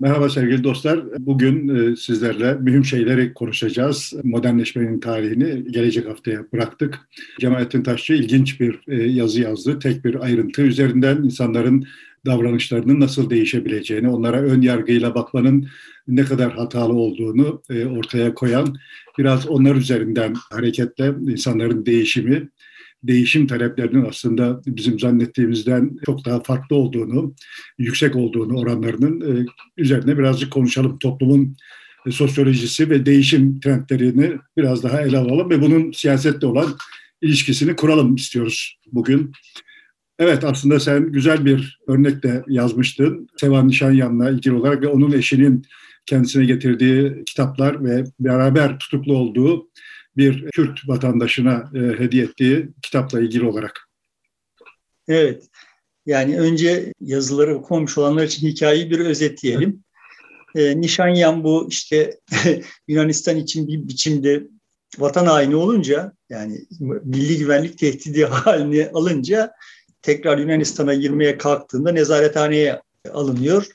Merhaba sevgili dostlar. Bugün e, sizlerle mühim şeyleri konuşacağız. Modernleşmenin tarihini gelecek haftaya bıraktık. Cemalettin Taşçı ilginç bir e, yazı yazdı. Tek bir ayrıntı üzerinden insanların davranışlarının nasıl değişebileceğini, onlara ön yargıyla bakmanın ne kadar hatalı olduğunu e, ortaya koyan biraz onlar üzerinden hareketle insanların değişimi değişim taleplerinin aslında bizim zannettiğimizden çok daha farklı olduğunu, yüksek olduğunu oranlarının e, üzerine birazcık konuşalım. Toplumun e, sosyolojisi ve değişim trendlerini biraz daha ele alalım ve bunun siyasette olan ilişkisini kuralım istiyoruz bugün. Evet aslında sen güzel bir örnek de yazmıştın. Sevan Nişanyan'la ilgili olarak ve onun eşinin kendisine getirdiği kitaplar ve beraber tutuklu olduğu bir Kürt vatandaşına e, hediye ettiği kitapla ilgili olarak. Evet. Yani önce yazıları okumamış olanlar için hikayeyi bir özetleyelim. E, Nişanyan bu işte Yunanistan için bir biçimde vatan haini olunca yani milli güvenlik tehdidi haline alınca tekrar Yunanistan'a girmeye kalktığında nezarethaneye alınıyor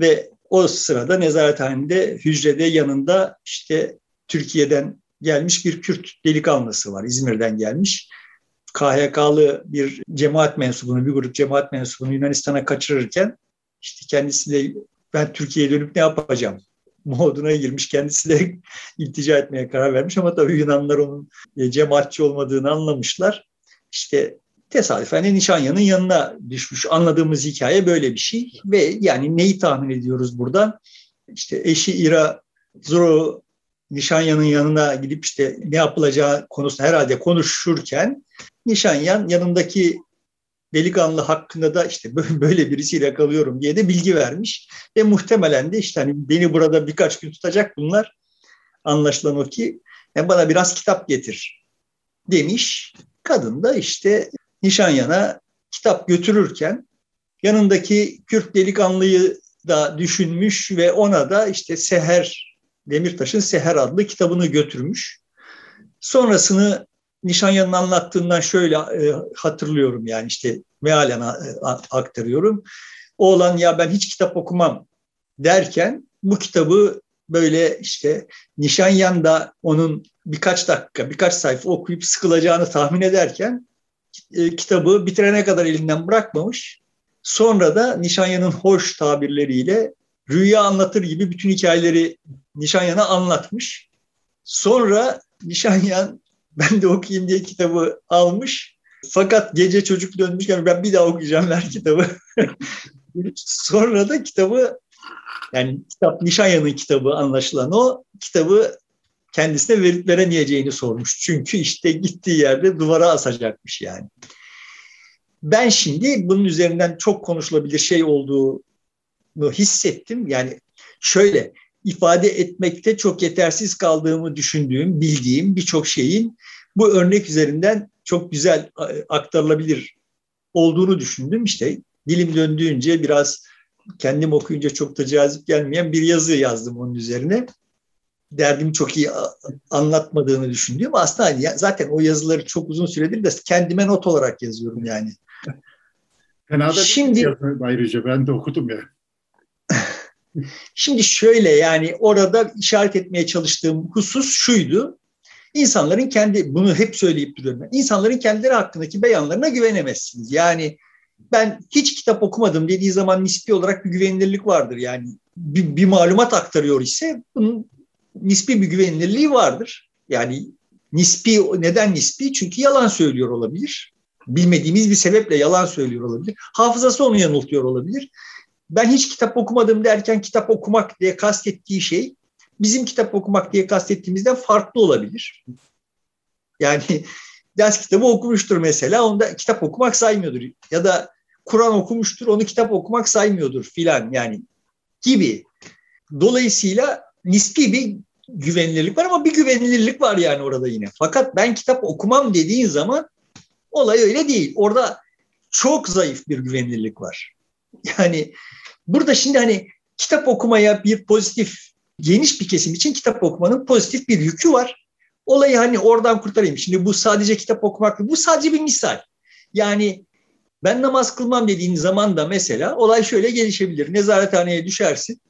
ve o sırada nezarethanede hücrede yanında işte Türkiye'den gelmiş bir Kürt delikanlısı var. İzmir'den gelmiş. KHK'lı bir cemaat mensubunu, bir grup cemaat mensubunu Yunanistan'a kaçırırken işte kendisi de ben Türkiye'ye dönüp ne yapacağım moduna girmiş. Kendisi de iltica etmeye karar vermiş ama tabii Yunanlar onun e, cemaatçi olmadığını anlamışlar. İşte tesadüfen de Nişanya'nın yanına düşmüş. Anladığımız hikaye böyle bir şey ve yani neyi tahmin ediyoruz buradan? İşte eşi İra Zoro Nişanyan'ın yanına gidip işte ne yapılacağı konusunda herhalde konuşurken Nişanyan yanındaki delikanlı hakkında da işte böyle birisiyle kalıyorum diye de bilgi vermiş. Ve muhtemelen de işte hani beni burada birkaç gün tutacak bunlar. Anlaşılan o ki yani bana biraz kitap getir demiş. Kadın da işte Nişanyan'a kitap götürürken yanındaki Kürt delikanlıyı da düşünmüş ve ona da işte Seher Demirtaş'ın Seher adlı kitabını götürmüş. Sonrasını Nişanyan'ın anlattığından şöyle e, hatırlıyorum yani işte mealen a, aktarıyorum. Oğlan ya ben hiç kitap okumam derken bu kitabı böyle işte Nişanyan da onun birkaç dakika, birkaç sayfa okuyup sıkılacağını tahmin ederken e, kitabı bitirene kadar elinden bırakmamış. Sonra da Nişanyan'ın hoş tabirleriyle rüya anlatır gibi bütün hikayeleri Nişanyan'a anlatmış. Sonra Nişanyan ben de okuyayım diye kitabı almış. Fakat gece çocuk dönmüş yani ben bir daha okuyacağım ver kitabı. Sonra da kitabı yani kitap Nişanyan'ın kitabı anlaşılan o kitabı kendisine verip veremeyeceğini sormuş. Çünkü işte gittiği yerde duvara asacakmış yani. Ben şimdi bunun üzerinden çok konuşulabilir şey olduğunu hissettim. Yani şöyle ifade etmekte çok yetersiz kaldığımı düşündüğüm, bildiğim birçok şeyin bu örnek üzerinden çok güzel aktarılabilir olduğunu düşündüm. İşte dilim döndüğünce biraz kendim okuyunca çok da cazip gelmeyen bir yazı yazdım onun üzerine. Derdimi çok iyi anlatmadığını düşündüğüm aslında zaten o yazıları çok uzun süredir de kendime not olarak yazıyorum yani. Fena da Şimdi, ayrıca ben de okudum yani. Şimdi şöyle yani orada işaret etmeye çalıştığım husus şuydu. İnsanların kendi, bunu hep söyleyip duruyorum. İnsanların kendileri hakkındaki beyanlarına güvenemezsiniz. Yani ben hiç kitap okumadım dediği zaman nispi olarak bir güvenilirlik vardır. Yani bir, bir malumat aktarıyor ise bunun nispi bir güvenilirliği vardır. Yani nispi, neden nispi? Çünkü yalan söylüyor olabilir. Bilmediğimiz bir sebeple yalan söylüyor olabilir. Hafızası onu yanıltıyor olabilir ben hiç kitap okumadım derken kitap okumak diye kastettiği şey bizim kitap okumak diye kastettiğimizden farklı olabilir. Yani ders kitabı okumuştur mesela, onda kitap okumak saymıyordur. Ya da Kur'an okumuştur, onu kitap okumak saymıyordur filan yani gibi. Dolayısıyla nispi bir güvenilirlik var ama bir güvenilirlik var yani orada yine. Fakat ben kitap okumam dediğin zaman olay öyle değil. Orada çok zayıf bir güvenilirlik var. Yani Burada şimdi hani kitap okumaya bir pozitif, geniş bir kesim için kitap okumanın pozitif bir yükü var. Olayı hani oradan kurtarayım. Şimdi bu sadece kitap okumak, bu sadece bir misal. Yani ben namaz kılmam dediğin zaman da mesela olay şöyle gelişebilir. Nezarethaneye düşersin.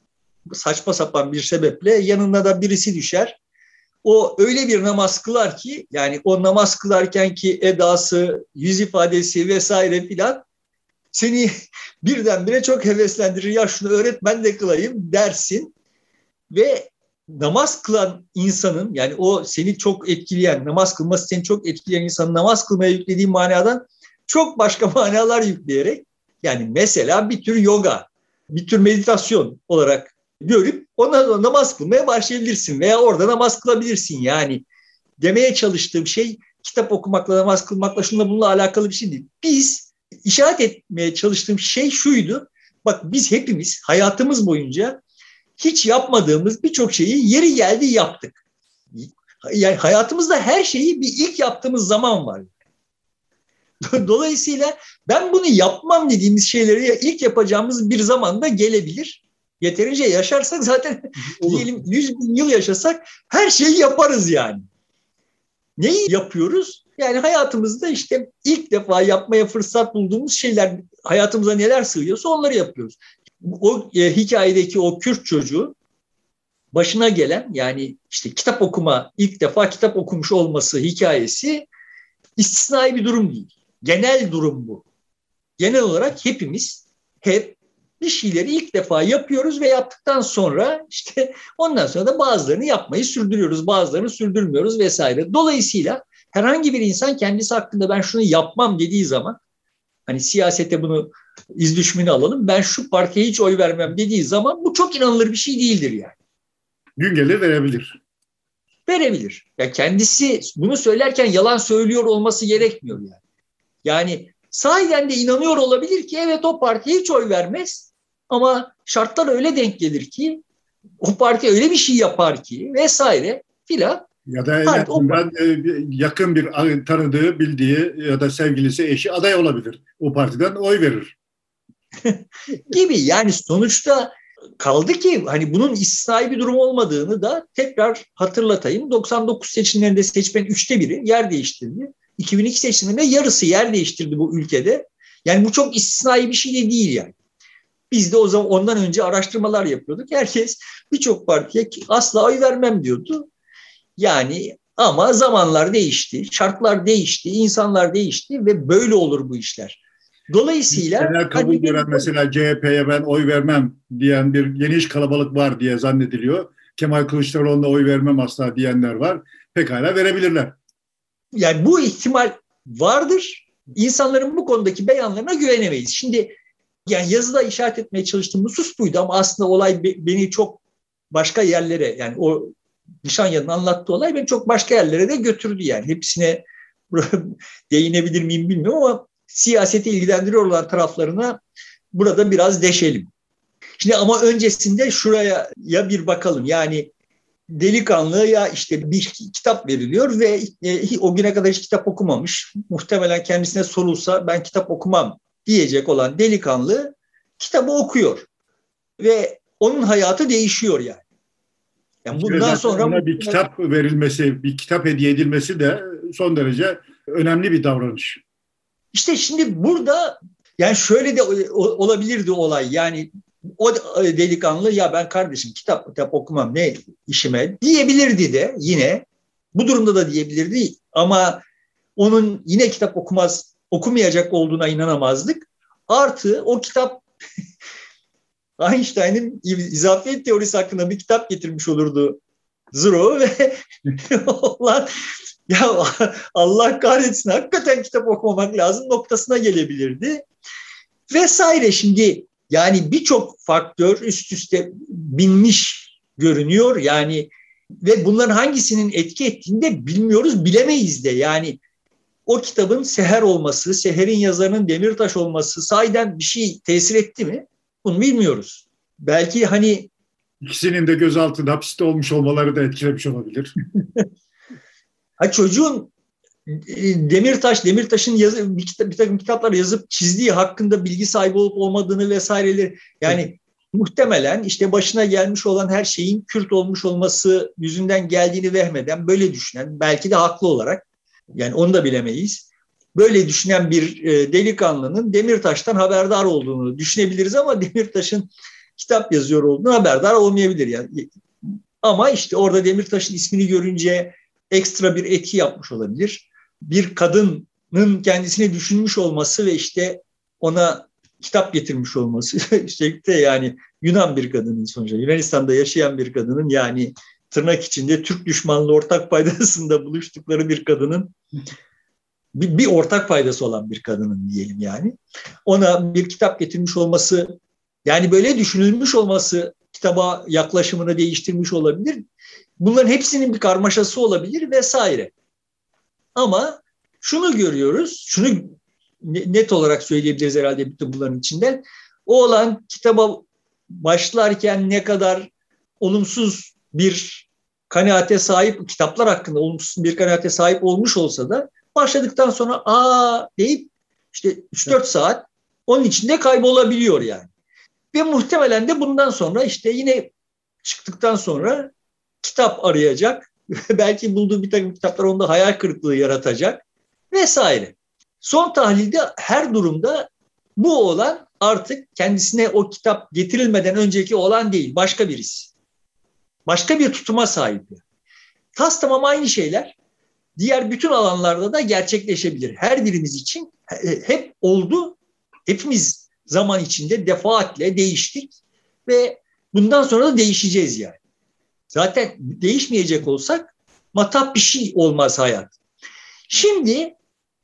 saçma sapan bir sebeple yanına da birisi düşer. O öyle bir namaz kılar ki yani o namaz kılarken ki edası, yüz ifadesi vesaire filan seni birdenbire çok heveslendirir. Ya şunu öğret ben de kılayım dersin. Ve namaz kılan insanın yani o seni çok etkileyen, namaz kılması seni çok etkileyen insanın namaz kılmaya yüklediği manadan çok başka manalar yükleyerek yani mesela bir tür yoga, bir tür meditasyon olarak görüp ondan sonra namaz kılmaya başlayabilirsin veya orada namaz kılabilirsin. Yani demeye çalıştığım şey kitap okumakla, namaz kılmakla, şununla bununla alakalı bir şey değil. Biz işaret etmeye çalıştığım şey şuydu. Bak biz hepimiz hayatımız boyunca hiç yapmadığımız birçok şeyi yeri geldi yaptık. Yani hayatımızda her şeyi bir ilk yaptığımız zaman var. Dolayısıyla ben bunu yapmam dediğimiz şeyleri ilk yapacağımız bir zamanda gelebilir. Yeterince yaşarsak zaten diyelim 100 bin yıl yaşasak her şeyi yaparız yani. Neyi yapıyoruz? Yani hayatımızda işte ilk defa yapmaya fırsat bulduğumuz şeyler, hayatımıza neler sığıyorsa onları yapıyoruz. O e, hikayedeki o Kürt çocuğu başına gelen yani işte kitap okuma, ilk defa kitap okumuş olması hikayesi istisnai bir durum değil. Genel durum bu. Genel olarak hepimiz hep bir şeyleri ilk defa yapıyoruz ve yaptıktan sonra işte ondan sonra da bazılarını yapmayı sürdürüyoruz, bazılarını sürdürmüyoruz vesaire. Dolayısıyla herhangi bir insan kendisi hakkında ben şunu yapmam dediği zaman hani siyasete bunu iz düşmünü alalım. Ben şu partiye hiç oy vermem dediği zaman bu çok inanılır bir şey değildir yani. Gün gelir verebilir. Verebilir. Ya kendisi bunu söylerken yalan söylüyor olması gerekmiyor yani. Yani sahiden de inanıyor olabilir ki evet o partiye hiç oy vermez ama şartlar öyle denk gelir ki o parti öyle bir şey yapar ki vesaire filan. Ya da en azından e, yakın bir tanıdığı, bildiği ya da sevgilisi, eşi aday olabilir. O partiden oy verir. gibi yani sonuçta kaldı ki hani bunun istisnai bir durum olmadığını da tekrar hatırlatayım. 99 seçimlerinde seçmenin üçte biri yer değiştirdi. 2002 seçimlerinde yarısı yer değiştirdi bu ülkede. Yani bu çok istisnai bir şey de değil yani. Biz de o zaman ondan önce araştırmalar yapıyorduk. Herkes birçok partiye asla oy vermem diyordu. Yani ama zamanlar değişti, şartlar değişti, insanlar değişti ve böyle olur bu işler. Dolayısıyla Genel kabul hani gören mesela CHP'ye ben oy vermem diyen bir geniş kalabalık var diye zannediliyor. Kemal Kılıçdaroğlu'na oy vermem asla diyenler var. Pekala verebilirler. Yani bu ihtimal vardır. İnsanların bu konudaki beyanlarına güvenemeyiz. Şimdi yani yazıda işaret etmeye çalıştığım husus buydu ama aslında olay beni çok başka yerlere yani o Nişanyan'ın anlattığı olay beni çok başka yerlere de götürdü yani. Hepsine değinebilir miyim bilmiyorum ama siyaseti ilgilendiriyor olan taraflarına burada biraz deşelim. Şimdi ama öncesinde şuraya ya bir bakalım. Yani delikanlı ya işte bir kitap veriliyor ve e, o güne kadar hiç kitap okumamış. Muhtemelen kendisine sorulsa ben kitap okumam diyecek olan delikanlı kitabı okuyor. Ve onun hayatı değişiyor yani. Yani bundan sonra ona bir kitap verilmesi, bir kitap hediye edilmesi de son derece önemli bir davranış. İşte şimdi burada yani şöyle de olabilirdi olay. Yani o delikanlı ya ben kardeşim kitap kitap okumam ne işime diyebilirdi de yine bu durumda da diyebilirdi ama onun yine kitap okumaz okumayacak olduğuna inanamazdık. Artı o kitap Einstein'ın izafiyet teorisi hakkında bir kitap getirmiş olurdu Zero ve olan ya Allah kahretsin hakikaten kitap okumamak lazım noktasına gelebilirdi. Vesaire şimdi yani birçok faktör üst üste binmiş görünüyor. Yani ve bunların hangisinin etki ettiğini de bilmiyoruz, bilemeyiz de. Yani o kitabın Seher olması, Seher'in yazarının Demirtaş olması sahiden bir şey tesir etti mi? Bunu bilmiyoruz. Belki hani ikisinin de gözaltında hapiste olmuş olmaları da etkilemiş olabilir. ha çocuğun e, Demirtaş, Demirtaş'ın yazı, bir, kitap, bir takım kitaplar yazıp çizdiği hakkında bilgi sahibi olup olmadığını vesaireleri yani evet. muhtemelen işte başına gelmiş olan her şeyin Kürt olmuş olması yüzünden geldiğini vehmeden böyle düşünen belki de haklı olarak yani onu da bilemeyiz. Böyle düşünen bir e, delikanlının Demirtaş'tan haberdar olduğunu düşünebiliriz ama Demirtaş'ın kitap yazıyor olduğunu haberdar olmayabilir yani. Ama işte orada Demirtaş'ın ismini görünce ekstra bir etki yapmış olabilir. Bir kadının kendisini düşünmüş olması ve işte ona kitap getirmiş olması. Üstelik yani Yunan bir kadının sonuçta. Yunanistan'da yaşayan bir kadının yani tırnak içinde Türk düşmanlığı ortak paydasında buluştukları bir kadının bir, bir ortak faydası olan bir kadının diyelim yani. Ona bir kitap getirmiş olması yani böyle düşünülmüş olması kitaba yaklaşımını değiştirmiş olabilir. Bunların hepsinin bir karmaşası olabilir vesaire. Ama şunu görüyoruz, şunu net olarak söyleyebiliriz herhalde bütün bunların içinden. O olan kitaba başlarken ne kadar olumsuz bir kanaate sahip, kitaplar hakkında olumsuz bir kanaate sahip olmuş olsa da başladıktan sonra aa deyip işte 3-4 saat onun içinde kaybolabiliyor yani. Ve muhtemelen de bundan sonra işte yine çıktıktan sonra kitap arayacak. Belki bulduğu bir takım kitaplar onda hayal kırıklığı yaratacak vesaire. Son tahlilde her durumda bu olan artık kendisine o kitap getirilmeden önceki olan değil, başka birisi. Başka bir tutuma sahip. Tas tamam aynı şeyler diğer bütün alanlarda da gerçekleşebilir. Her birimiz için hep oldu. Hepimiz zaman içinde defaatle değiştik ve bundan sonra da değişeceğiz yani. Zaten değişmeyecek olsak matap bir şey olmaz hayat. Şimdi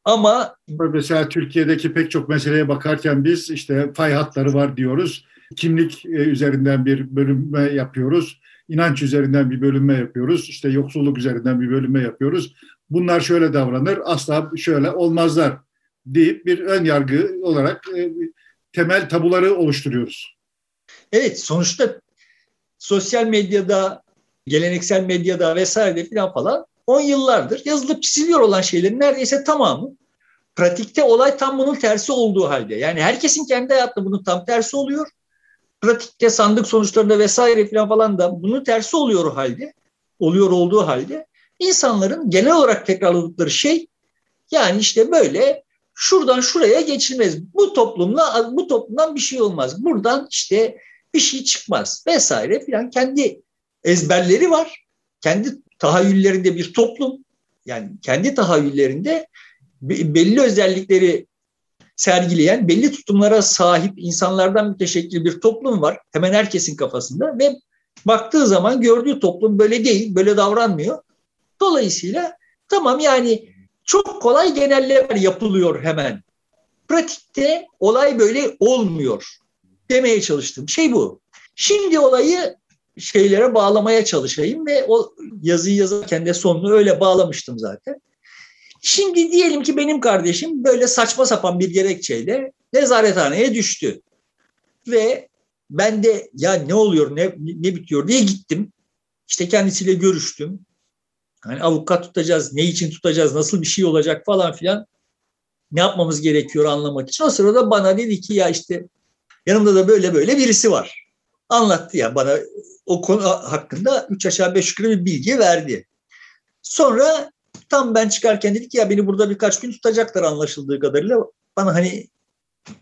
ama mesela Türkiye'deki pek çok meseleye bakarken biz işte fay hatları var diyoruz. Kimlik e, üzerinden bir bölünme yapıyoruz. İnanç üzerinden bir bölünme yapıyoruz. İşte yoksulluk üzerinden bir bölünme yapıyoruz. Bunlar şöyle davranır, asla şöyle olmazlar deyip bir ön yargı olarak e, temel tabuları oluşturuyoruz. Evet, sonuçta sosyal medyada, geleneksel medyada vesaire filan falan 10 yıllardır yazılıp çiziliyor olan şeylerin neredeyse tamamı pratikte olay tam bunun tersi olduğu halde. Yani herkesin kendi hayatında bunun tam tersi oluyor. Pratikte sandık sonuçlarında vesaire filan falan da bunun tersi oluyor halde. Oluyor olduğu halde insanların genel olarak tekrarladıkları şey yani işte böyle şuradan şuraya geçilmez. Bu toplumla bu toplumdan bir şey olmaz. Buradan işte bir şey çıkmaz vesaire filan kendi ezberleri var. Kendi tahayyüllerinde bir toplum yani kendi tahayyüllerinde belli özellikleri sergileyen, belli tutumlara sahip insanlardan müteşekkil bir toplum var. Hemen herkesin kafasında ve baktığı zaman gördüğü toplum böyle değil, böyle davranmıyor. Dolayısıyla tamam yani çok kolay genellemeler yapılıyor hemen. Pratikte olay böyle olmuyor. Demeye çalıştığım şey bu. Şimdi olayı şeylere bağlamaya çalışayım ve o yazıyı yazarken de sonunu öyle bağlamıştım zaten. Şimdi diyelim ki benim kardeşim böyle saçma sapan bir gerekçeyle nezarethaneye düştü. Ve ben de ya ne oluyor ne, ne bitiyor diye gittim. İşte kendisiyle görüştüm. Hani avukat tutacağız, ne için tutacağız, nasıl bir şey olacak falan filan. Ne yapmamız gerekiyor anlamak için. O sırada bana dedi ki ya işte yanımda da böyle böyle birisi var. Anlattı ya bana o konu hakkında üç aşağı beş yukarı bir bilgi verdi. Sonra tam ben çıkarken dedik ya beni burada birkaç gün tutacaklar anlaşıldığı kadarıyla. Bana hani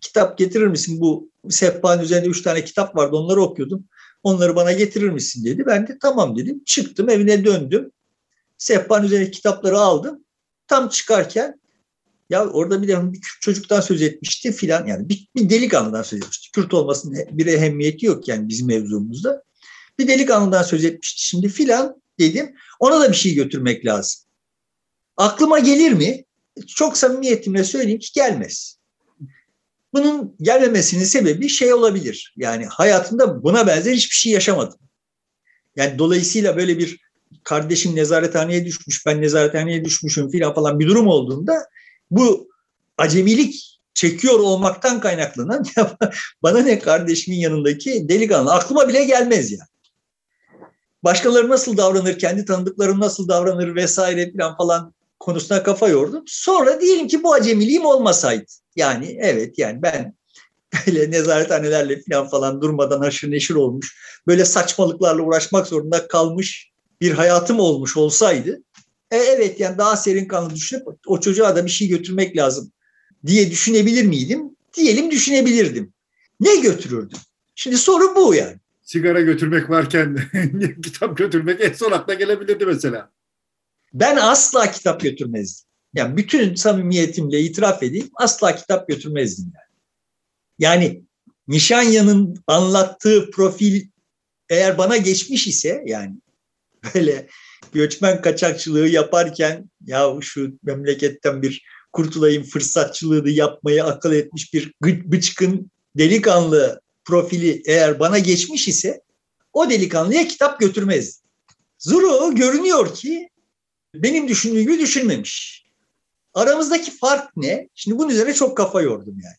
kitap getirir misin? Bu sehpanın üzerinde üç tane kitap vardı onları okuyordum. Onları bana getirir misin dedi. Ben de tamam dedim. Çıktım evine döndüm. Sehpanın üzerine kitapları aldım. Tam çıkarken ya orada bir de bir Kürt çocuktan söz etmişti filan yani bir, bir delikanlıdan söz etmişti. Kürt olmasının bir ehemmiyeti yok yani bizim mevzumuzda. Bir delikanlıdan söz etmişti şimdi filan dedim. Ona da bir şey götürmek lazım. Aklıma gelir mi? Çok samimiyetimle söyleyeyim ki gelmez. Bunun gelmemesinin sebebi şey olabilir. Yani hayatımda buna benzer hiçbir şey yaşamadım. Yani dolayısıyla böyle bir kardeşim nezarethaneye düşmüş, ben nezarethaneye düşmüşüm filan falan bir durum olduğunda bu acemilik çekiyor olmaktan kaynaklanan bana ne kardeşimin yanındaki delikanlı aklıma bile gelmez ya. Yani. Başkaları nasıl davranır, kendi tanıdıklarım nasıl davranır vesaire falan falan konusuna kafa yordum. Sonra diyelim ki bu acemiliğim olmasaydı. Yani evet yani ben böyle nezarethanelerle falan falan durmadan haşır neşir olmuş, böyle saçmalıklarla uğraşmak zorunda kalmış bir hayatım olmuş olsaydı e, evet yani daha serin kanlı düşünüp o çocuğa da bir şey götürmek lazım diye düşünebilir miydim? Diyelim düşünebilirdim. Ne götürürdüm? Şimdi soru bu yani. Sigara götürmek varken kitap götürmek en son akla gelebilirdi mesela. Ben asla kitap götürmezdim. Yani bütün samimiyetimle itiraf edeyim asla kitap götürmezdim yani. Yani Nişanya'nın anlattığı profil eğer bana geçmiş ise yani böyle göçmen kaçakçılığı yaparken ya şu memleketten bir kurtulayım fırsatçılığını yapmayı akıl etmiş bir bıçkın delikanlı profili eğer bana geçmiş ise o delikanlıya kitap götürmez. Zuru görünüyor ki benim düşündüğüm gibi düşünmemiş. Aramızdaki fark ne? Şimdi bunun üzerine çok kafa yordum yani.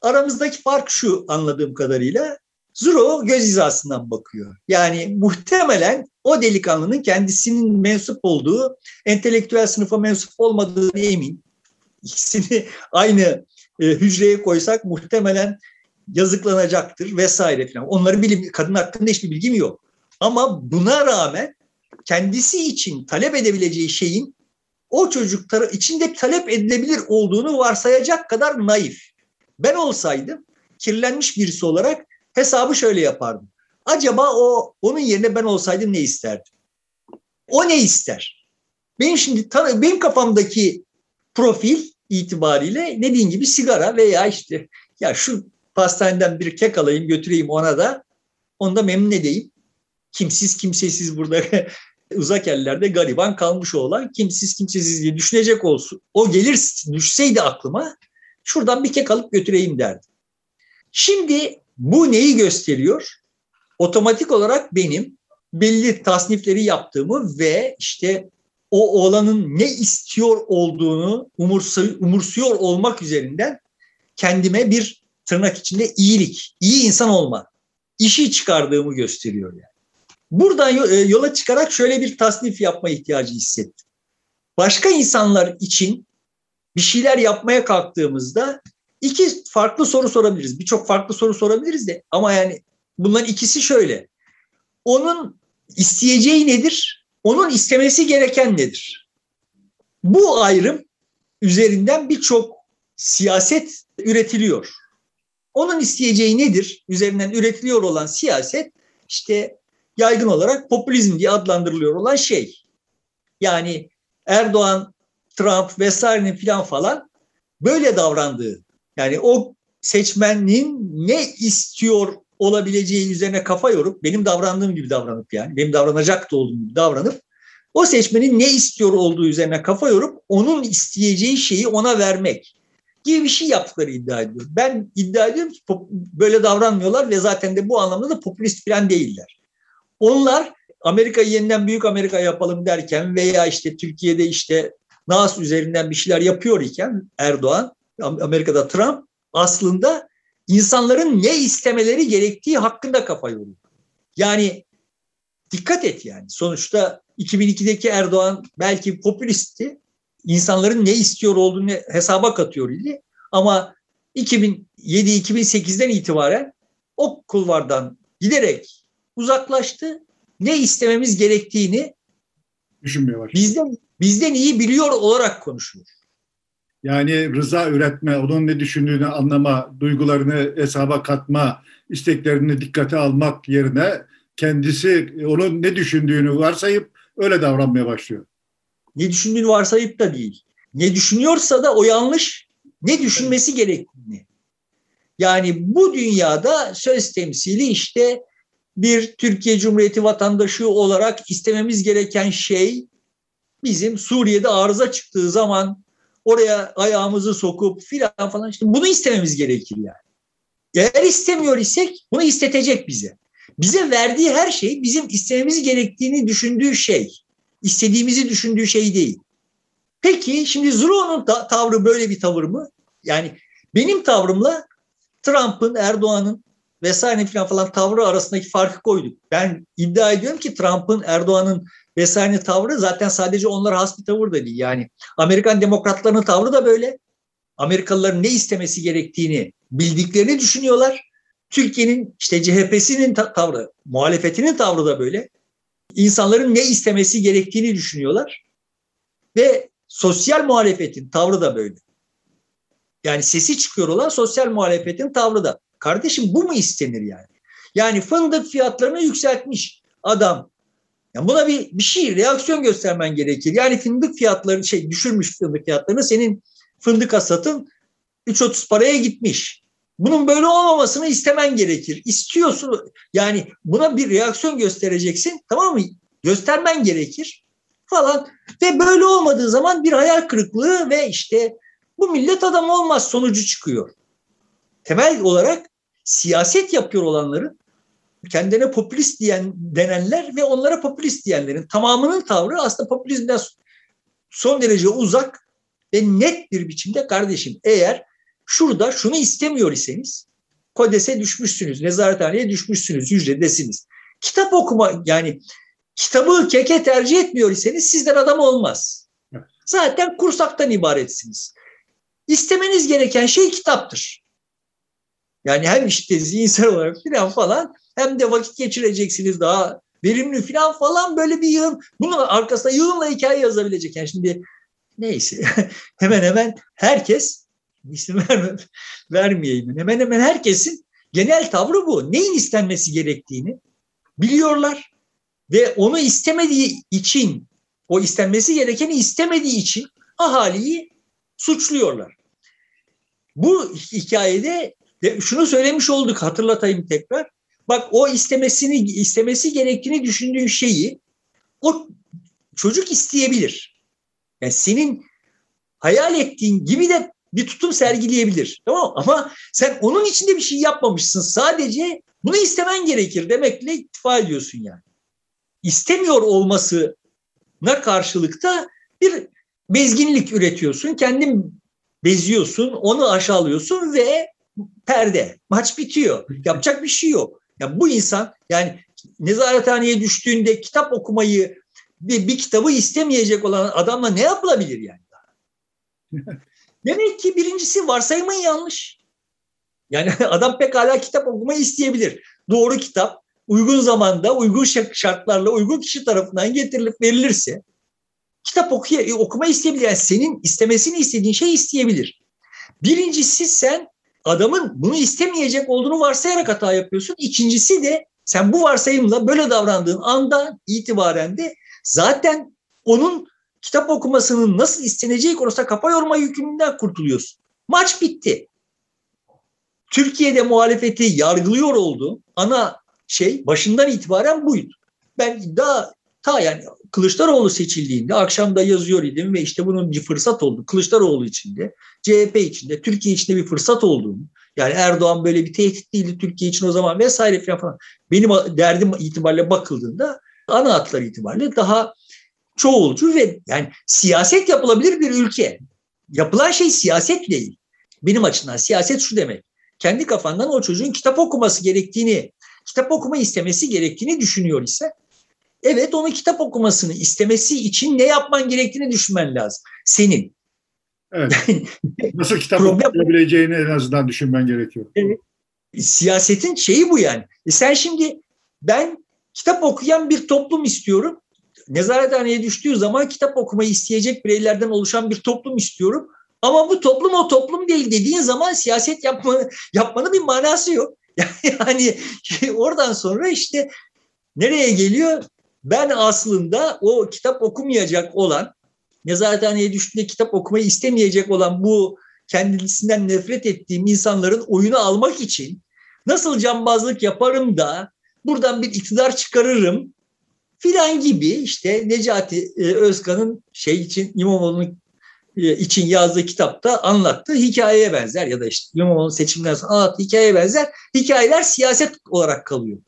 Aramızdaki fark şu anladığım kadarıyla. Zuro göz hizasından bakıyor. Yani muhtemelen o delikanlının kendisinin mensup olduğu entelektüel sınıfa mensup olmadığını emin. İkisini aynı e, hücreye koysak muhtemelen yazıklanacaktır vesaire filan. Onların bilim, kadın hakkında hiçbir bilgim yok. Ama buna rağmen kendisi için talep edebileceği şeyin o çocuklara içinde talep edilebilir olduğunu varsayacak kadar naif. Ben olsaydım kirlenmiş birisi olarak hesabı şöyle yapardım. Acaba o onun yerine ben olsaydım ne isterdim? O ne ister? Benim şimdi benim kafamdaki profil itibariyle dediğin gibi sigara veya işte ya şu pastaneden bir kek alayım götüreyim ona da onu da memnun edeyim. Kimsiz kimsesiz burada uzak yerlerde gariban kalmış olan kimsiz kimsesiz diye düşünecek olsun. O gelir düşseydi aklıma şuradan bir kek alıp götüreyim derdim. Şimdi bu neyi gösteriyor? Otomatik olarak benim belli tasnifleri yaptığımı ve işte o oğlanın ne istiyor olduğunu umursuyor olmak üzerinden kendime bir tırnak içinde iyilik, iyi insan olma, işi çıkardığımı gösteriyor yani. Buradan e, yola çıkarak şöyle bir tasnif yapma ihtiyacı hissettim. Başka insanlar için bir şeyler yapmaya kalktığımızda iki farklı soru sorabiliriz. Birçok farklı soru sorabiliriz de ama yani bunların ikisi şöyle. Onun isteyeceği nedir? Onun istemesi gereken nedir? Bu ayrım üzerinden birçok siyaset üretiliyor. Onun isteyeceği nedir? Üzerinden üretiliyor olan siyaset işte yaygın olarak popülizm diye adlandırılıyor olan şey. Yani Erdoğan, Trump vesairenin filan falan böyle davrandığı yani o seçmenin ne istiyor olabileceği üzerine kafa yorup benim davrandığım gibi davranıp yani benim davranacak da olduğum gibi davranıp o seçmenin ne istiyor olduğu üzerine kafa yorup onun isteyeceği şeyi ona vermek gibi bir şey yaptıkları iddia ediyor. Ben iddia ediyorum ki böyle davranmıyorlar ve zaten de bu anlamda da popülist falan değiller. Onlar Amerika'yı yeniden büyük Amerika yapalım derken veya işte Türkiye'de işte NAS üzerinden bir şeyler yapıyor iken Erdoğan, Amerika'da Trump aslında insanların ne istemeleri gerektiği hakkında kafa yoruyor. Yani dikkat et yani. Sonuçta 2002'deki Erdoğan belki popülistti. İnsanların ne istiyor olduğunu hesaba katıyor idi. Ama 2007-2008'den itibaren o kulvardan giderek uzaklaştı. Ne istememiz gerektiğini düşünmüyor başladı. Bizden, bizden iyi biliyor olarak konuşuyor. Yani rıza üretme, onun ne düşündüğünü anlama, duygularını hesaba katma, isteklerini dikkate almak yerine kendisi onun ne düşündüğünü varsayıp öyle davranmaya başlıyor. Ne düşündüğünü varsayıp da değil. Ne düşünüyorsa da o yanlış. Ne düşünmesi gerektiğini. Yani bu dünyada söz temsili işte bir Türkiye Cumhuriyeti vatandaşı olarak istememiz gereken şey bizim Suriye'de arıza çıktığı zaman oraya ayağımızı sokup filan falan işte bunu istememiz gerekir yani. Eğer istemiyor isek bunu istetecek bize. Bize verdiği her şey bizim istememiz gerektiğini düşündüğü şey. İstediğimizi düşündüğü şey değil. Peki şimdi Zuro'nun ta- tavrı böyle bir tavır mı? Yani benim tavrımla Trump'ın, Erdoğan'ın vesaire falan falan tavrı arasındaki farkı koyduk. Ben iddia ediyorum ki Trump'ın, Erdoğan'ın vesaire tavrı zaten sadece onlara has bir tavır da değil. Yani Amerikan demokratlarının tavrı da böyle. Amerikalıların ne istemesi gerektiğini bildiklerini düşünüyorlar. Türkiye'nin işte CHP'sinin tavrı, muhalefetinin tavrı da böyle. İnsanların ne istemesi gerektiğini düşünüyorlar. Ve sosyal muhalefetin tavrı da böyle. Yani sesi çıkıyor olan sosyal muhalefetin tavrı da. Kardeşim bu mu istenir yani? Yani fındık fiyatlarını yükseltmiş adam. Yani buna bir, bir şey reaksiyon göstermen gerekir. Yani fındık fiyatları şey düşürmüş fındık fiyatlarını senin fındık hasatın 3.30 paraya gitmiş. Bunun böyle olmamasını istemen gerekir. İstiyorsun yani buna bir reaksiyon göstereceksin tamam mı? Göstermen gerekir falan. Ve böyle olmadığı zaman bir hayal kırıklığı ve işte bu millet adam olmaz sonucu çıkıyor. Temel olarak siyaset yapıyor olanların kendine popülist diyen denenler ve onlara popülist diyenlerin tamamının tavrı aslında popülizmden son derece uzak ve net bir biçimde kardeşim eğer şurada şunu istemiyor iseniz kodese düşmüşsünüz, nezarethaneye düşmüşsünüz, hücredesiniz. Kitap okuma yani kitabı keke tercih etmiyor iseniz sizden adam olmaz. Zaten kursaktan ibaretsiniz. İstemeniz gereken şey kitaptır. Yani hem işte zihinsel olarak filan falan hem de vakit geçireceksiniz daha verimli filan falan böyle bir yığın. Bunun arkasında yığınla hikaye yazabilecek. Yani şimdi neyse hemen hemen herkes isim verme, vermeyeyim. Hemen hemen herkesin genel tavrı bu. Neyin istenmesi gerektiğini biliyorlar ve onu istemediği için o istenmesi gerekeni istemediği için ahaliyi suçluyorlar. Bu hikayede şunu söylemiş olduk hatırlatayım tekrar. Bak o istemesini istemesi gerektiğini düşündüğün şeyi o çocuk isteyebilir. Yani senin hayal ettiğin gibi de bir tutum sergileyebilir. Tamam Ama sen onun içinde bir şey yapmamışsın. Sadece bunu istemen gerekir demekle ittifa ediyorsun yani. İstemiyor olmasına karşılıkta bir bezginlik üretiyorsun. Kendin beziyorsun, onu aşağılıyorsun ve perde. Maç bitiyor. Yapacak bir şey yok. Ya bu insan yani nezarethaneye düştüğünde kitap okumayı bir, bir kitabı istemeyecek olan adamla ne yapılabilir yani? Demek ki birincisi varsayımın yanlış. Yani adam pekala kitap okumayı isteyebilir. Doğru kitap uygun zamanda, uygun şartlarla, uygun kişi tarafından getirilip verilirse kitap okuya, okuma isteyebilir. Yani senin istemesini istediğin şey isteyebilir. Birincisi sen adamın bunu istemeyecek olduğunu varsayarak hata yapıyorsun. İkincisi de sen bu varsayımla böyle davrandığın anda itibaren de zaten onun kitap okumasının nasıl isteneceği konusunda kafa yorma yükümlülüğünden kurtuluyorsun. Maç bitti. Türkiye'de muhalefeti yargılıyor oldu. Ana şey başından itibaren buydu. Ben daha ta yani Kılıçdaroğlu seçildiğinde akşamda yazıyor idim ve işte bunun bir fırsat oldu. Kılıçdaroğlu içinde, CHP içinde, Türkiye içinde bir fırsat olduğunu. Yani Erdoğan böyle bir tehdit değildi Türkiye için o zaman vesaire falan. Benim derdim itibariyle bakıldığında ana hatlar itibariyle daha çoğulcu ve yani siyaset yapılabilir bir ülke. Yapılan şey siyaset değil. Benim açımdan siyaset şu demek. Kendi kafandan o çocuğun kitap okuması gerektiğini, kitap okuma istemesi gerektiğini düşünüyor ise Evet onu kitap okumasını istemesi için ne yapman gerektiğini düşünmen lazım. Senin. Evet. Nasıl kitap okuyabileceğini en azından düşünmen gerekiyor. Evet. Siyasetin şeyi bu yani. E sen şimdi ben kitap okuyan bir toplum istiyorum. Nezarethaneye düştüğü zaman kitap okumayı isteyecek bireylerden oluşan bir toplum istiyorum. Ama bu toplum o toplum değil dediğin zaman siyaset yapmanı, yapmanın bir manası yok. Yani oradan sonra işte nereye geliyor? Ben aslında o kitap okumayacak olan, nezarethaneye düştüğünde kitap okumayı istemeyecek olan bu kendisinden nefret ettiğim insanların oyunu almak için nasıl cambazlık yaparım da buradan bir iktidar çıkarırım filan gibi işte Necati e, Özkan'ın şey için İmamoğlu'nun e, için yazdığı kitapta anlattığı hikayeye benzer ya da işte İmamoğlu'nun seçimden sonra anlattığı hikayeye benzer hikayeler siyaset olarak kalıyor.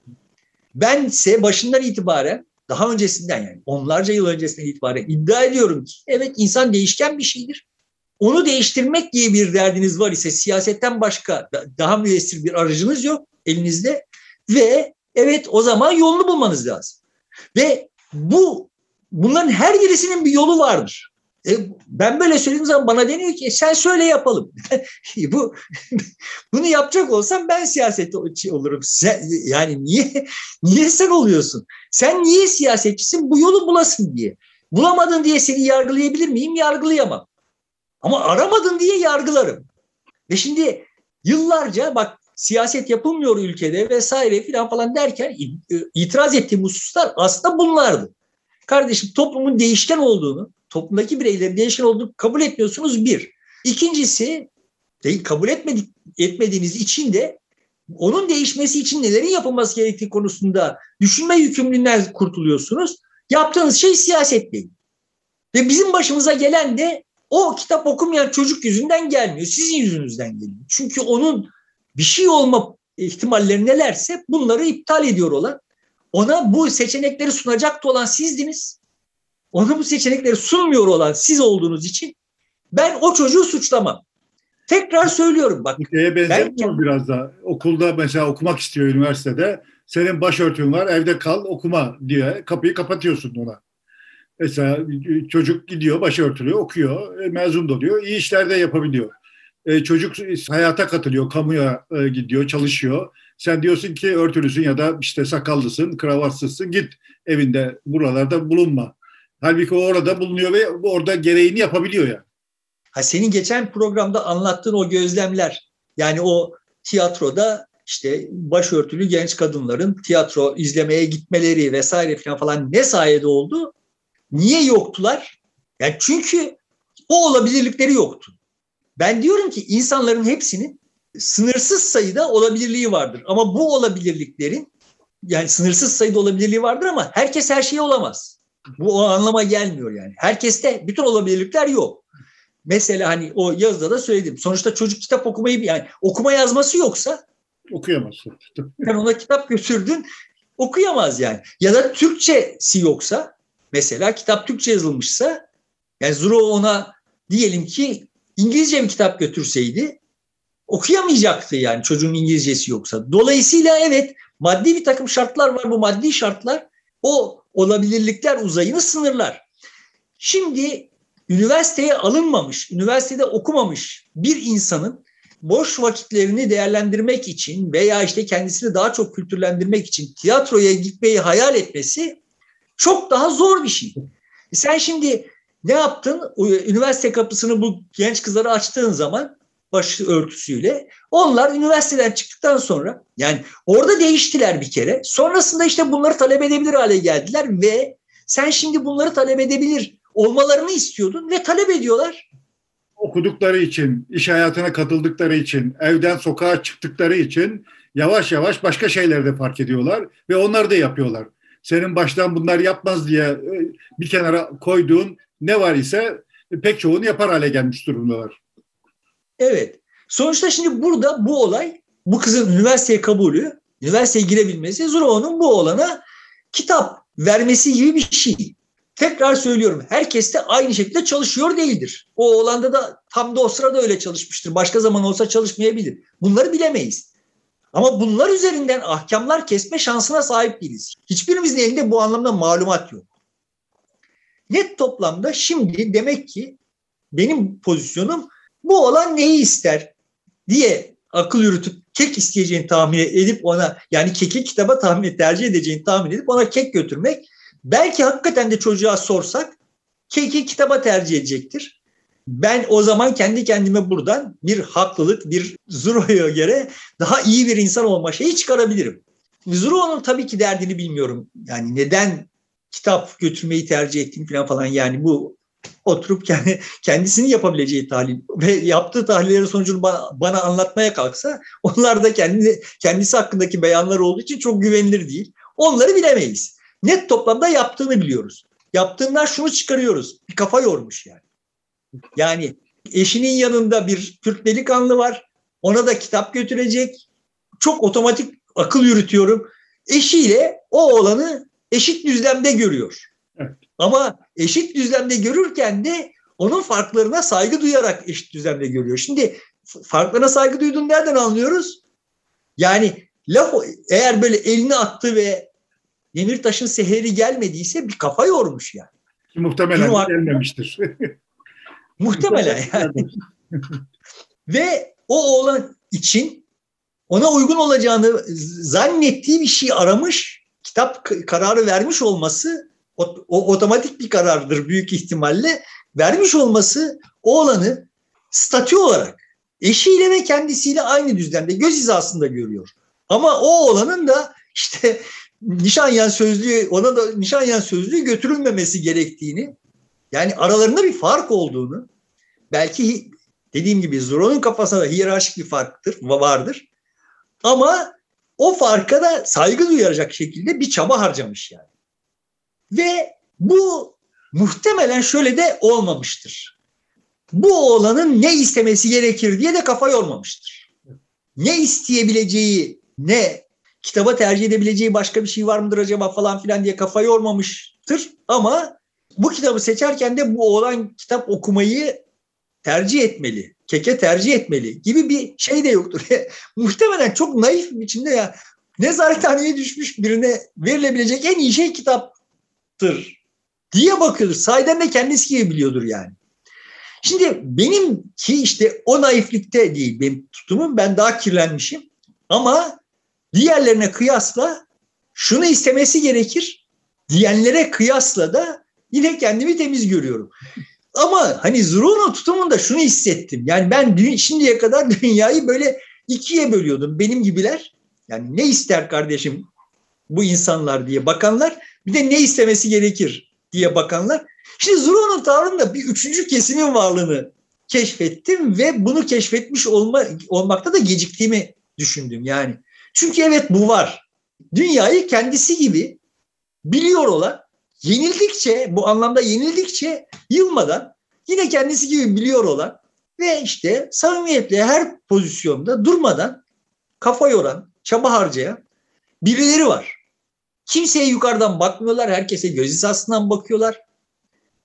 Ben ise başından itibaren daha öncesinden yani onlarca yıl öncesinden itibaren iddia ediyorum ki evet insan değişken bir şeydir. Onu değiştirmek diye bir derdiniz var ise siyasetten başka daha müessir bir aracınız yok elinizde ve evet o zaman yolunu bulmanız lazım. Ve bu bunların her birisinin bir yolu vardır. E, ben böyle söylediğim zaman bana deniyor ki sen söyle yapalım. Bu bunu yapacak olsam ben siyasette olurum. Sen, yani niye niye sen oluyorsun? Sen niye siyasetçisin? Bu yolu bulasın diye. Bulamadın diye seni yargılayabilir miyim? Yargılayamam. Ama aramadın diye yargılarım. Ve şimdi yıllarca bak siyaset yapılmıyor ülkede vesaire filan falan derken itiraz ettiğim hususlar aslında bunlardı. Kardeşim toplumun değişken olduğunu, toplumdaki bireylerin değişken olduğunu kabul etmiyorsunuz bir. İkincisi kabul etmedik, etmediğiniz için de onun değişmesi için nelerin yapılması gerektiği konusunda düşünme yükümlülüğünden kurtuluyorsunuz. Yaptığınız şey siyaset değil. Ve bizim başımıza gelen de o kitap okumayan çocuk yüzünden gelmiyor. Sizin yüzünüzden geliyor. Çünkü onun bir şey olma ihtimalleri nelerse bunları iptal ediyor olan ona bu seçenekleri sunacak olan sizdiniz. Ona bu seçenekleri sunmuyor olan siz olduğunuz için ben o çocuğu suçlamam. Tekrar söylüyorum bak. Şeye benzemiyor ben, biraz da. Okulda mesela okumak istiyor üniversitede. Senin başörtün var evde kal okuma diye kapıyı kapatıyorsun ona. Mesela çocuk gidiyor başörtülü okuyor e, mezun da oluyor iyi işler de yapabiliyor. E, çocuk hayata katılıyor kamuya e, gidiyor çalışıyor. Sen diyorsun ki örtülüsün ya da işte sakallısın kravatsızsın git evinde buralarda bulunma. Halbuki orada bulunuyor ve orada gereğini yapabiliyor yani. Ha senin geçen programda anlattığın o gözlemler yani o tiyatroda işte başörtülü genç kadınların tiyatro izlemeye gitmeleri vesaire falan falan ne sayede oldu? Niye yoktular? Yani çünkü o olabilirlikleri yoktu. Ben diyorum ki insanların hepsinin sınırsız sayıda olabilirliği vardır. Ama bu olabilirliklerin yani sınırsız sayıda olabilirliği vardır ama herkes her şey olamaz. Bu o anlama gelmiyor yani. Herkeste bütün olabilirlikler yok. Mesela hani o yazıda da söyledim. Sonuçta çocuk kitap okumayı yani okuma yazması yoksa okuyamazsın. Sen ona kitap götürdün okuyamaz yani. Ya da Türkçesi yoksa mesela kitap Türkçe yazılmışsa yani Zuro ona diyelim ki İngilizce bir kitap götürseydi okuyamayacaktı yani çocuğun İngilizcesi yoksa. Dolayısıyla evet maddi bir takım şartlar var. Bu maddi şartlar o olabilirlikler uzayını sınırlar. Şimdi üniversiteye alınmamış, üniversitede okumamış bir insanın boş vakitlerini değerlendirmek için veya işte kendisini daha çok kültürlendirmek için tiyatroya gitmeyi hayal etmesi çok daha zor bir şey. Sen şimdi ne yaptın? Üniversite kapısını bu genç kızlara açtığın zaman baş örtüsüyle onlar üniversiteden çıktıktan sonra yani orada değiştiler bir kere. Sonrasında işte bunları talep edebilir hale geldiler ve sen şimdi bunları talep edebilir olmalarını istiyordun ve talep ediyorlar. Okudukları için, iş hayatına katıldıkları için, evden sokağa çıktıkları için yavaş yavaş başka şeyler de fark ediyorlar ve onları da yapıyorlar. Senin baştan bunlar yapmaz diye e, bir kenara koyduğun ne var ise pek çoğunu yapar hale gelmiş durumdalar. Evet. Sonuçta şimdi burada bu olay, bu kızın üniversiteye kabulü, üniversiteye girebilmesi Zuro'nun bu olana kitap vermesi gibi bir şey. Tekrar söylüyorum herkes de aynı şekilde çalışıyor değildir. O olanda da tam da o sırada öyle çalışmıştır. Başka zaman olsa çalışmayabilir. Bunları bilemeyiz. Ama bunlar üzerinden ahkamlar kesme şansına sahip değiliz. Hiçbirimizin elinde bu anlamda malumat yok. Net toplamda şimdi demek ki benim pozisyonum bu olan neyi ister diye akıl yürütüp kek isteyeceğini tahmin edip ona yani keki kitaba tahmin tercih edeceğini tahmin edip ona kek götürmek belki hakikaten de çocuğa sorsak keki kitaba tercih edecektir. Ben o zaman kendi kendime buradan bir haklılık, bir Zuro'ya göre daha iyi bir insan olma şeyi çıkarabilirim. Zuro'nun tabii ki derdini bilmiyorum. Yani neden kitap götürmeyi tercih ettiğini falan falan yani bu oturup kendi kendisini yapabileceği tahlil ve yaptığı tahlillerin sonucunu bana, bana anlatmaya kalksa onlar da kendi kendisi hakkındaki beyanlar olduğu için çok güvenilir değil. Onları bilemeyiz. Net toplamda yaptığını biliyoruz. Yaptığından şunu çıkarıyoruz. Bir kafa yormuş yani. Yani eşinin yanında bir Türk delikanlı var. Ona da kitap götürecek. Çok otomatik akıl yürütüyorum. Eşiyle o olanı eşit düzlemde görüyor. Ama eşit düzlemde görürken de onun farklarına saygı duyarak eşit düzlemde görüyor. Şimdi farklarına saygı duyduğunu nereden anlıyoruz? Yani laf eğer böyle elini attı ve Demirtaş'ın seheri gelmediyse bir kafa yormuş yani. Muhtemelen Bunu, gelmemiştir. muhtemelen yani. ve o oğlan için ona uygun olacağını zannettiği bir şey aramış, kitap kararı vermiş olması o, otomatik bir karardır büyük ihtimalle. Vermiş olması oğlanı statü olarak eşiyle ve kendisiyle aynı düzlemde göz hizasında görüyor. Ama o olanın da işte Nişanyan sözlüğü ona da Nişanyan sözlüğü götürülmemesi gerektiğini yani aralarında bir fark olduğunu belki dediğim gibi Zuro'nun kafasında hiyerarşik bir farktır, vardır. Ama o farka da saygı duyacak şekilde bir çaba harcamış yani. Ve bu muhtemelen şöyle de olmamıştır. Bu oğlanın ne istemesi gerekir diye de kafa yormamıştır. Ne isteyebileceği, ne kitaba tercih edebileceği başka bir şey var mıdır acaba falan filan diye kafa yormamıştır. Ama bu kitabı seçerken de bu oğlan kitap okumayı tercih etmeli. Keke tercih etmeli gibi bir şey de yoktur. Muhtemelen çok naif bir biçimde ya nezarethaneye düşmüş birine verilebilecek en iyi şey kitaptır diye bakıyordur. Sahiden de kendisi gibi biliyordur yani. Şimdi benim ki işte o naiflikte değil benim tutumum ben daha kirlenmişim ama diğerlerine kıyasla şunu istemesi gerekir diyenlere kıyasla da yine kendimi temiz görüyorum. Ama hani Zuru'nun tutumunda şunu hissettim. Yani ben şimdiye kadar dünyayı böyle ikiye bölüyordum. Benim gibiler yani ne ister kardeşim bu insanlar diye bakanlar bir de ne istemesi gerekir diye bakanlar. Şimdi Zuru'nun tavrında bir üçüncü kesimin varlığını keşfettim ve bunu keşfetmiş olma, olmakta da geciktiğimi düşündüm yani. Çünkü evet bu var. Dünyayı kendisi gibi biliyor olan yenildikçe bu anlamda yenildikçe yılmadan yine kendisi gibi biliyor olan ve işte samimiyetle her pozisyonda durmadan kafa yoran, çaba harcayan birileri var. Kimseye yukarıdan bakmıyorlar, herkese göz hizasından bakıyorlar.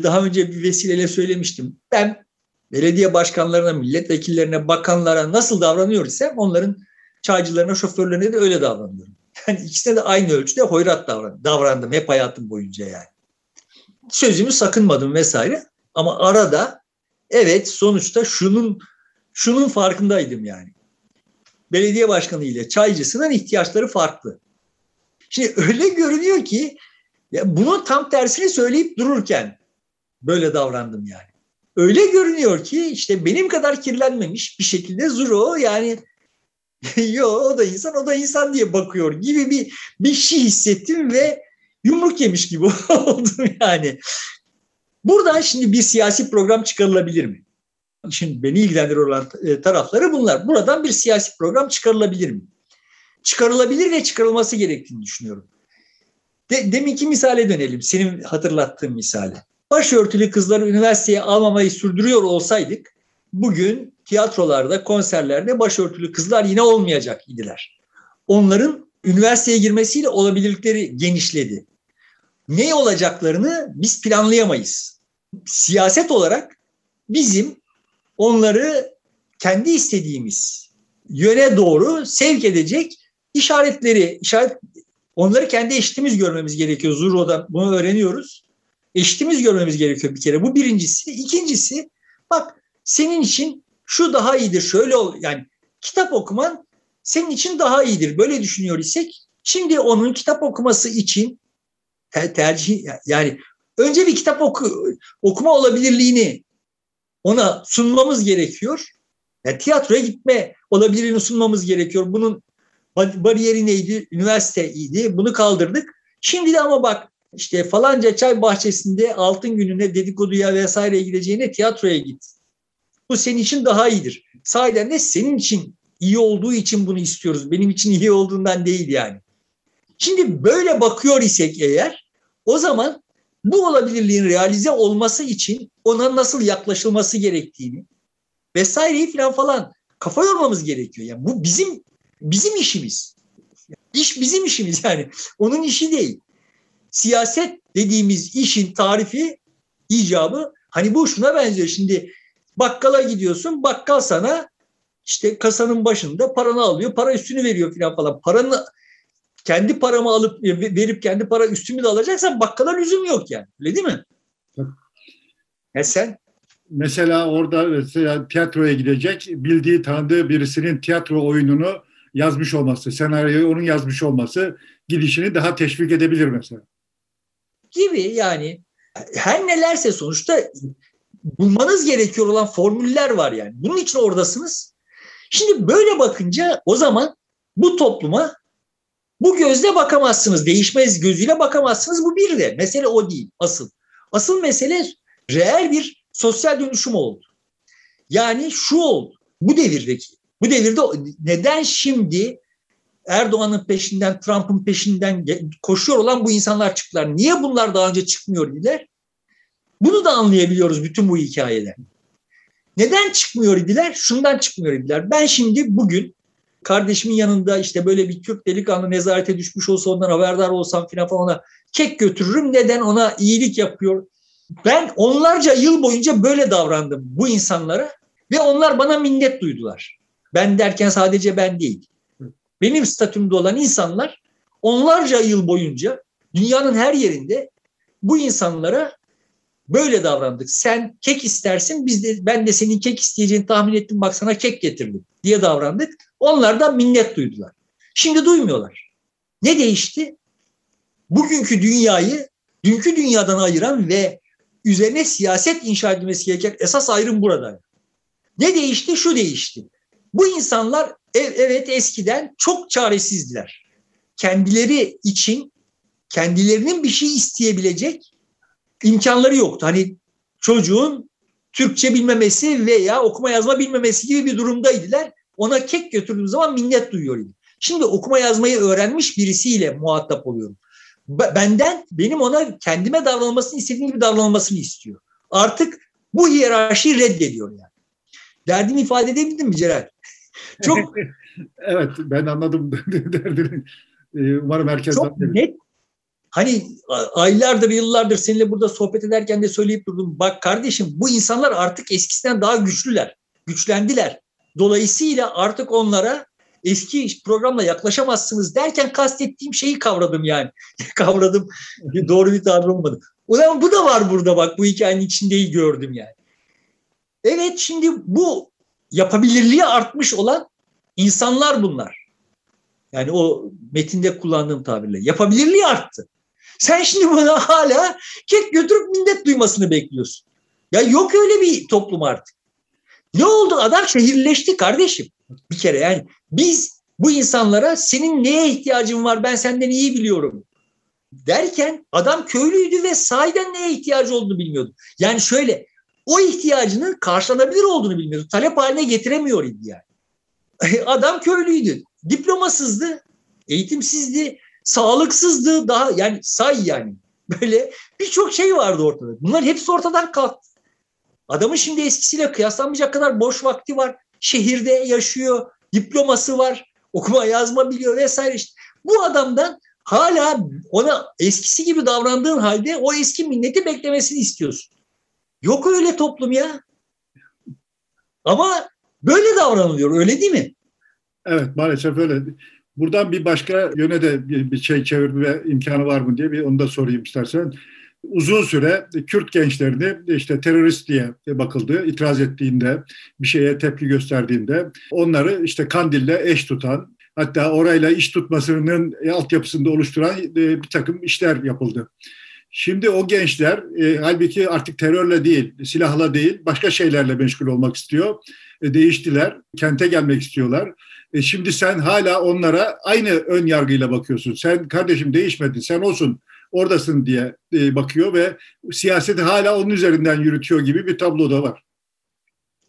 Daha önce bir vesileyle söylemiştim. Ben belediye başkanlarına, milletvekillerine, bakanlara nasıl davranıyor isem onların çaycılarına, şoförlerine de öyle davranıyorum. Yani ikisine de aynı ölçüde hoyrat davran, davrandım hep hayatım boyunca yani. Sözümü sakınmadım vesaire ama arada evet sonuçta şunun şunun farkındaydım yani. Belediye başkanı ile çaycısının ihtiyaçları farklı. Şimdi öyle görünüyor ki ya bunu tam tersini söyleyip dururken böyle davrandım yani. Öyle görünüyor ki işte benim kadar kirlenmemiş bir şekilde Zuro yani yo o da insan o da insan diye bakıyor gibi bir bir şey hissettim ve yumruk yemiş gibi oldum yani. Buradan şimdi bir siyasi program çıkarılabilir mi? Şimdi beni ilgilendirir olan e, tarafları bunlar. Buradan bir siyasi program çıkarılabilir mi? Çıkarılabilir ve çıkarılması gerektiğini düşünüyorum. De, deminki misale dönelim. Senin hatırlattığın misale. Başörtülü kızları üniversiteye almamayı sürdürüyor olsaydık bugün tiyatrolarda, konserlerde başörtülü kızlar yine olmayacak idiler. Onların üniversiteye girmesiyle olabilirlikleri genişledi. Ne olacaklarını biz planlayamayız. Siyaset olarak bizim onları kendi istediğimiz yöne doğru sevk edecek işaretleri, işaret onları kendi eşitimiz görmemiz gerekiyor. Zuro'da bunu öğreniyoruz. Eşitimiz görmemiz gerekiyor bir kere. Bu birincisi. İkincisi bak senin için şu daha iyidir şöyle ol yani kitap okuman senin için daha iyidir böyle düşünüyor isek şimdi onun kitap okuması için ter, tercih yani önce bir kitap oku, okuma olabilirliğini ona sunmamız gerekiyor. Yani tiyatroya gitme olabilirliğini sunmamız gerekiyor. Bunun bariyeri neydi? Üniversiteydi. Bunu kaldırdık. Şimdi de ama bak işte falanca çay bahçesinde altın gününe dedikoduya vesaire gideceğine tiyatroya git. Bu senin için daha iyidir. Sahiden de senin için iyi olduğu için bunu istiyoruz. Benim için iyi olduğundan değil yani. Şimdi böyle bakıyor isek eğer o zaman bu olabilirliğin realize olması için ona nasıl yaklaşılması gerektiğini vesaireyi falan falan kafa yormamız gerekiyor. Yani bu bizim bizim işimiz. İş bizim işimiz yani. Onun işi değil. Siyaset dediğimiz işin tarifi, icabı hani bu şuna benziyor. Şimdi Bakkala gidiyorsun. Bakkal sana işte kasanın başında paranı alıyor. Para üstünü veriyor falan falan. Paranı kendi paramı alıp verip kendi para üstümü de alacaksan bakkala lüzum yok yani. Öyle değil mi? Ya sen? Mesela orada mesela tiyatroya gidecek bildiği tanıdığı birisinin tiyatro oyununu yazmış olması, senaryoyu onun yazmış olması gidişini daha teşvik edebilir mesela. Gibi yani her nelerse sonuçta bulmanız gerekiyor olan formüller var yani. Bunun için oradasınız. Şimdi böyle bakınca o zaman bu topluma bu gözle bakamazsınız. Değişmez gözüyle bakamazsınız. Bu bir de. Mesele o değil. Asıl. Asıl mesele reel bir sosyal dönüşüm oldu. Yani şu oldu. Bu devirdeki. Bu devirde neden şimdi Erdoğan'ın peşinden, Trump'ın peşinden koşuyor olan bu insanlar çıktılar. Niye bunlar daha önce çıkmıyor idiler? Bunu da anlayabiliyoruz bütün bu hikayeden. Neden çıkmıyor idiler? Şundan çıkmıyor idiler. Ben şimdi bugün kardeşimin yanında işte böyle bir Türk delikanlı nezarete düşmüş olsa ondan haberdar olsam filan falan ona kek götürürüm. Neden ona iyilik yapıyor? Ben onlarca yıl boyunca böyle davrandım bu insanlara ve onlar bana minnet duydular. Ben derken sadece ben değil. Benim statümde olan insanlar onlarca yıl boyunca dünyanın her yerinde bu insanlara böyle davrandık. Sen kek istersin, biz de ben de senin kek isteyeceğini tahmin ettim. Bak sana kek getirdim diye davrandık. Onlar da minnet duydular. Şimdi duymuyorlar. Ne değişti? Bugünkü dünyayı dünkü dünyadan ayıran ve üzerine siyaset inşa edilmesi gereken esas ayrım burada. Ne değişti? Şu değişti. Bu insanlar evet eskiden çok çaresizdiler. Kendileri için kendilerinin bir şey isteyebilecek imkanları yoktu. Hani çocuğun Türkçe bilmemesi veya okuma yazma bilmemesi gibi bir durumdaydılar. Ona kek götürdüğüm zaman minnet duyuyor Şimdi okuma yazmayı öğrenmiş birisiyle muhatap oluyorum. Benden benim ona kendime davranılmasını istediğim gibi davranılmasını istiyor. Artık bu hiyerarşiyi reddediyor yani. Derdimi ifade edebildim mi Celal? Çok evet ben anladım derdini. Ee, umarım herkes çok net Hani aylardır yıllardır seninle burada sohbet ederken de söyleyip durdum. Bak kardeşim bu insanlar artık eskisinden daha güçlüler. Güçlendiler. Dolayısıyla artık onlara eski programla yaklaşamazsınız derken kastettiğim şeyi kavradım yani. kavradım. Doğru bir tabir olmadı. O zaman bu da var burada bak bu hikayenin içindeyi gördüm yani. Evet şimdi bu yapabilirliği artmış olan insanlar bunlar. Yani o metinde kullandığım tabirle yapabilirliği arttı. Sen şimdi bana hala kek götürüp minnet duymasını bekliyorsun. Ya yok öyle bir toplum artık. Ne oldu? Adam şehirleşti kardeşim. Bir kere yani biz bu insanlara senin neye ihtiyacın var ben senden iyi biliyorum derken adam köylüydü ve sahiden neye ihtiyacı olduğunu bilmiyordu. Yani şöyle o ihtiyacının karşılanabilir olduğunu bilmiyordu. Talep haline getiremiyor idi yani. Adam köylüydü. Diplomasızdı, eğitimsizdi, sağlıksızdı daha yani say yani. Böyle birçok şey vardı ortada. Bunlar hepsi ortadan kalktı. Adamın şimdi eskisiyle kıyaslanmayacak kadar boş vakti var. Şehirde yaşıyor, diploması var, okuma yazma biliyor vesaire işte. Bu adamdan hala ona eskisi gibi davrandığın halde o eski minneti beklemesini istiyorsun. Yok öyle toplum ya. Ama böyle davranılıyor öyle değil mi? Evet maalesef öyle. Buradan bir başka yöne de bir, şey çevirme imkanı var mı diye bir onu da sorayım istersen. Uzun süre Kürt gençlerini işte terörist diye bakıldı, itiraz ettiğinde, bir şeye tepki gösterdiğinde onları işte Kandil'le eş tutan, hatta orayla iş tutmasının altyapısında oluşturan e, bir takım işler yapıldı. Şimdi o gençler e, halbuki artık terörle değil, silahla değil, başka şeylerle meşgul olmak istiyor. E, değiştiler, kente gelmek istiyorlar. E şimdi sen hala onlara aynı ön yargıyla bakıyorsun. Sen kardeşim değişmedin, sen olsun, oradasın diye e, bakıyor ve siyaseti hala onun üzerinden yürütüyor gibi bir tablo da var.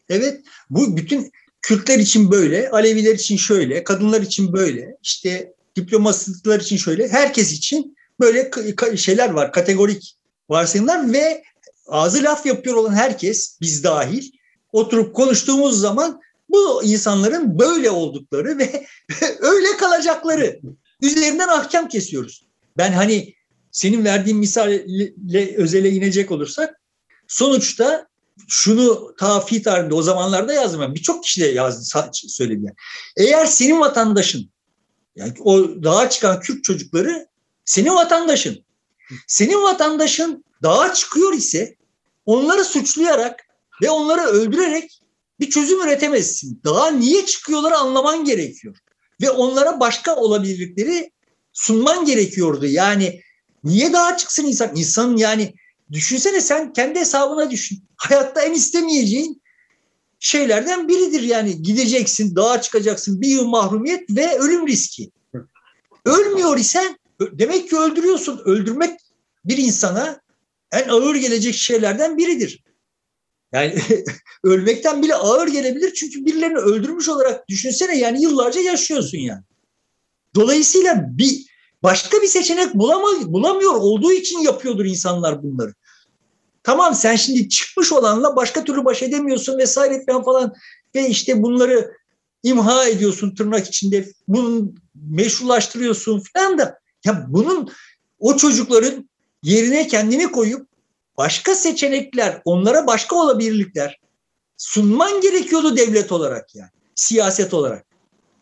Evet, bu bütün Kürtler için böyle, Aleviler için şöyle, kadınlar için böyle, işte diplomasızlar için şöyle, herkes için böyle şeyler var, kategorik varsayımlar ve ağzı laf yapıyor olan herkes, biz dahil, oturup konuştuğumuz zaman bu insanların böyle oldukları ve öyle kalacakları üzerinden ahkam kesiyoruz. Ben hani senin verdiğin misalle özele inecek olursak sonuçta şunu ta tarihinde o zamanlarda ben. Birçok kişi de yazdı, söyledi. Eğer senin vatandaşın yani o dağa çıkan Kürt çocukları senin vatandaşın. Senin vatandaşın dağa çıkıyor ise onları suçlayarak ve onları öldürerek bir çözüm üretemezsin. Daha niye çıkıyorlar anlaman gerekiyor. Ve onlara başka olabilirlikleri sunman gerekiyordu. Yani niye daha çıksın insan? İnsanın yani düşünsene sen kendi hesabına düşün. Hayatta en istemeyeceğin şeylerden biridir yani gideceksin, dağa çıkacaksın, bir yıl mahrumiyet ve ölüm riski. Ölmüyor isen demek ki öldürüyorsun. Öldürmek bir insana en ağır gelecek şeylerden biridir. Yani ölmekten bile ağır gelebilir çünkü birilerini öldürmüş olarak düşünsene yani yıllarca yaşıyorsun yani. Dolayısıyla bir başka bir seçenek bulama, bulamıyor olduğu için yapıyordur insanlar bunları. Tamam sen şimdi çıkmış olanla başka türlü baş edemiyorsun vesaire falan ve işte bunları imha ediyorsun tırnak içinde bunu meşrulaştırıyorsun falan da ya bunun o çocukların yerine kendini koyup başka seçenekler, onlara başka olabilirlikler sunman gerekiyordu devlet olarak yani, siyaset olarak.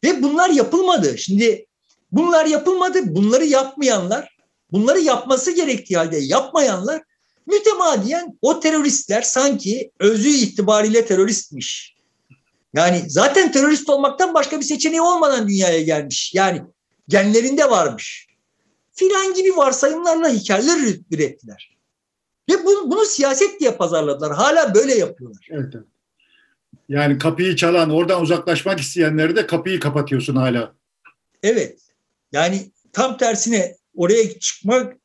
Ve bunlar yapılmadı. Şimdi bunlar yapılmadı. Bunları yapmayanlar, bunları yapması gerektiği halde yapmayanlar mütemadiyen o teröristler sanki özü itibariyle teröristmiş. Yani zaten terörist olmaktan başka bir seçeneği olmadan dünyaya gelmiş. Yani genlerinde varmış. Filan gibi varsayımlarla hikayeler ürettiler. Ve bunu, bunu siyaset diye pazarladılar. Hala böyle yapıyorlar. Evet, evet. Yani kapıyı çalan, oradan uzaklaşmak isteyenleri de kapıyı kapatıyorsun hala. Evet. Yani tam tersine oraya çıkmak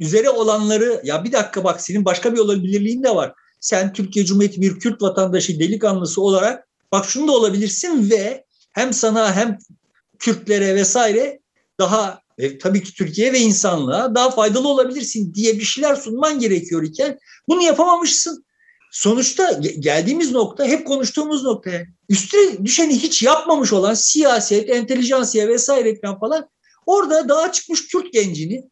üzere olanları ya bir dakika bak senin başka bir olabilirliğin de var. Sen Türkiye Cumhuriyeti bir Kürt vatandaşı delikanlısı olarak bak şunu da olabilirsin ve hem sana hem Kürtlere vesaire daha e, tabii ki Türkiye ve insanlığa daha faydalı olabilirsin diye bir şeyler sunman gerekiyor iken bunu yapamamışsın. Sonuçta geldiğimiz nokta hep konuştuğumuz nokta. Üstüne düşeni hiç yapmamış olan siyaset, entelijansiya vesaire falan orada daha çıkmış Kürt gencini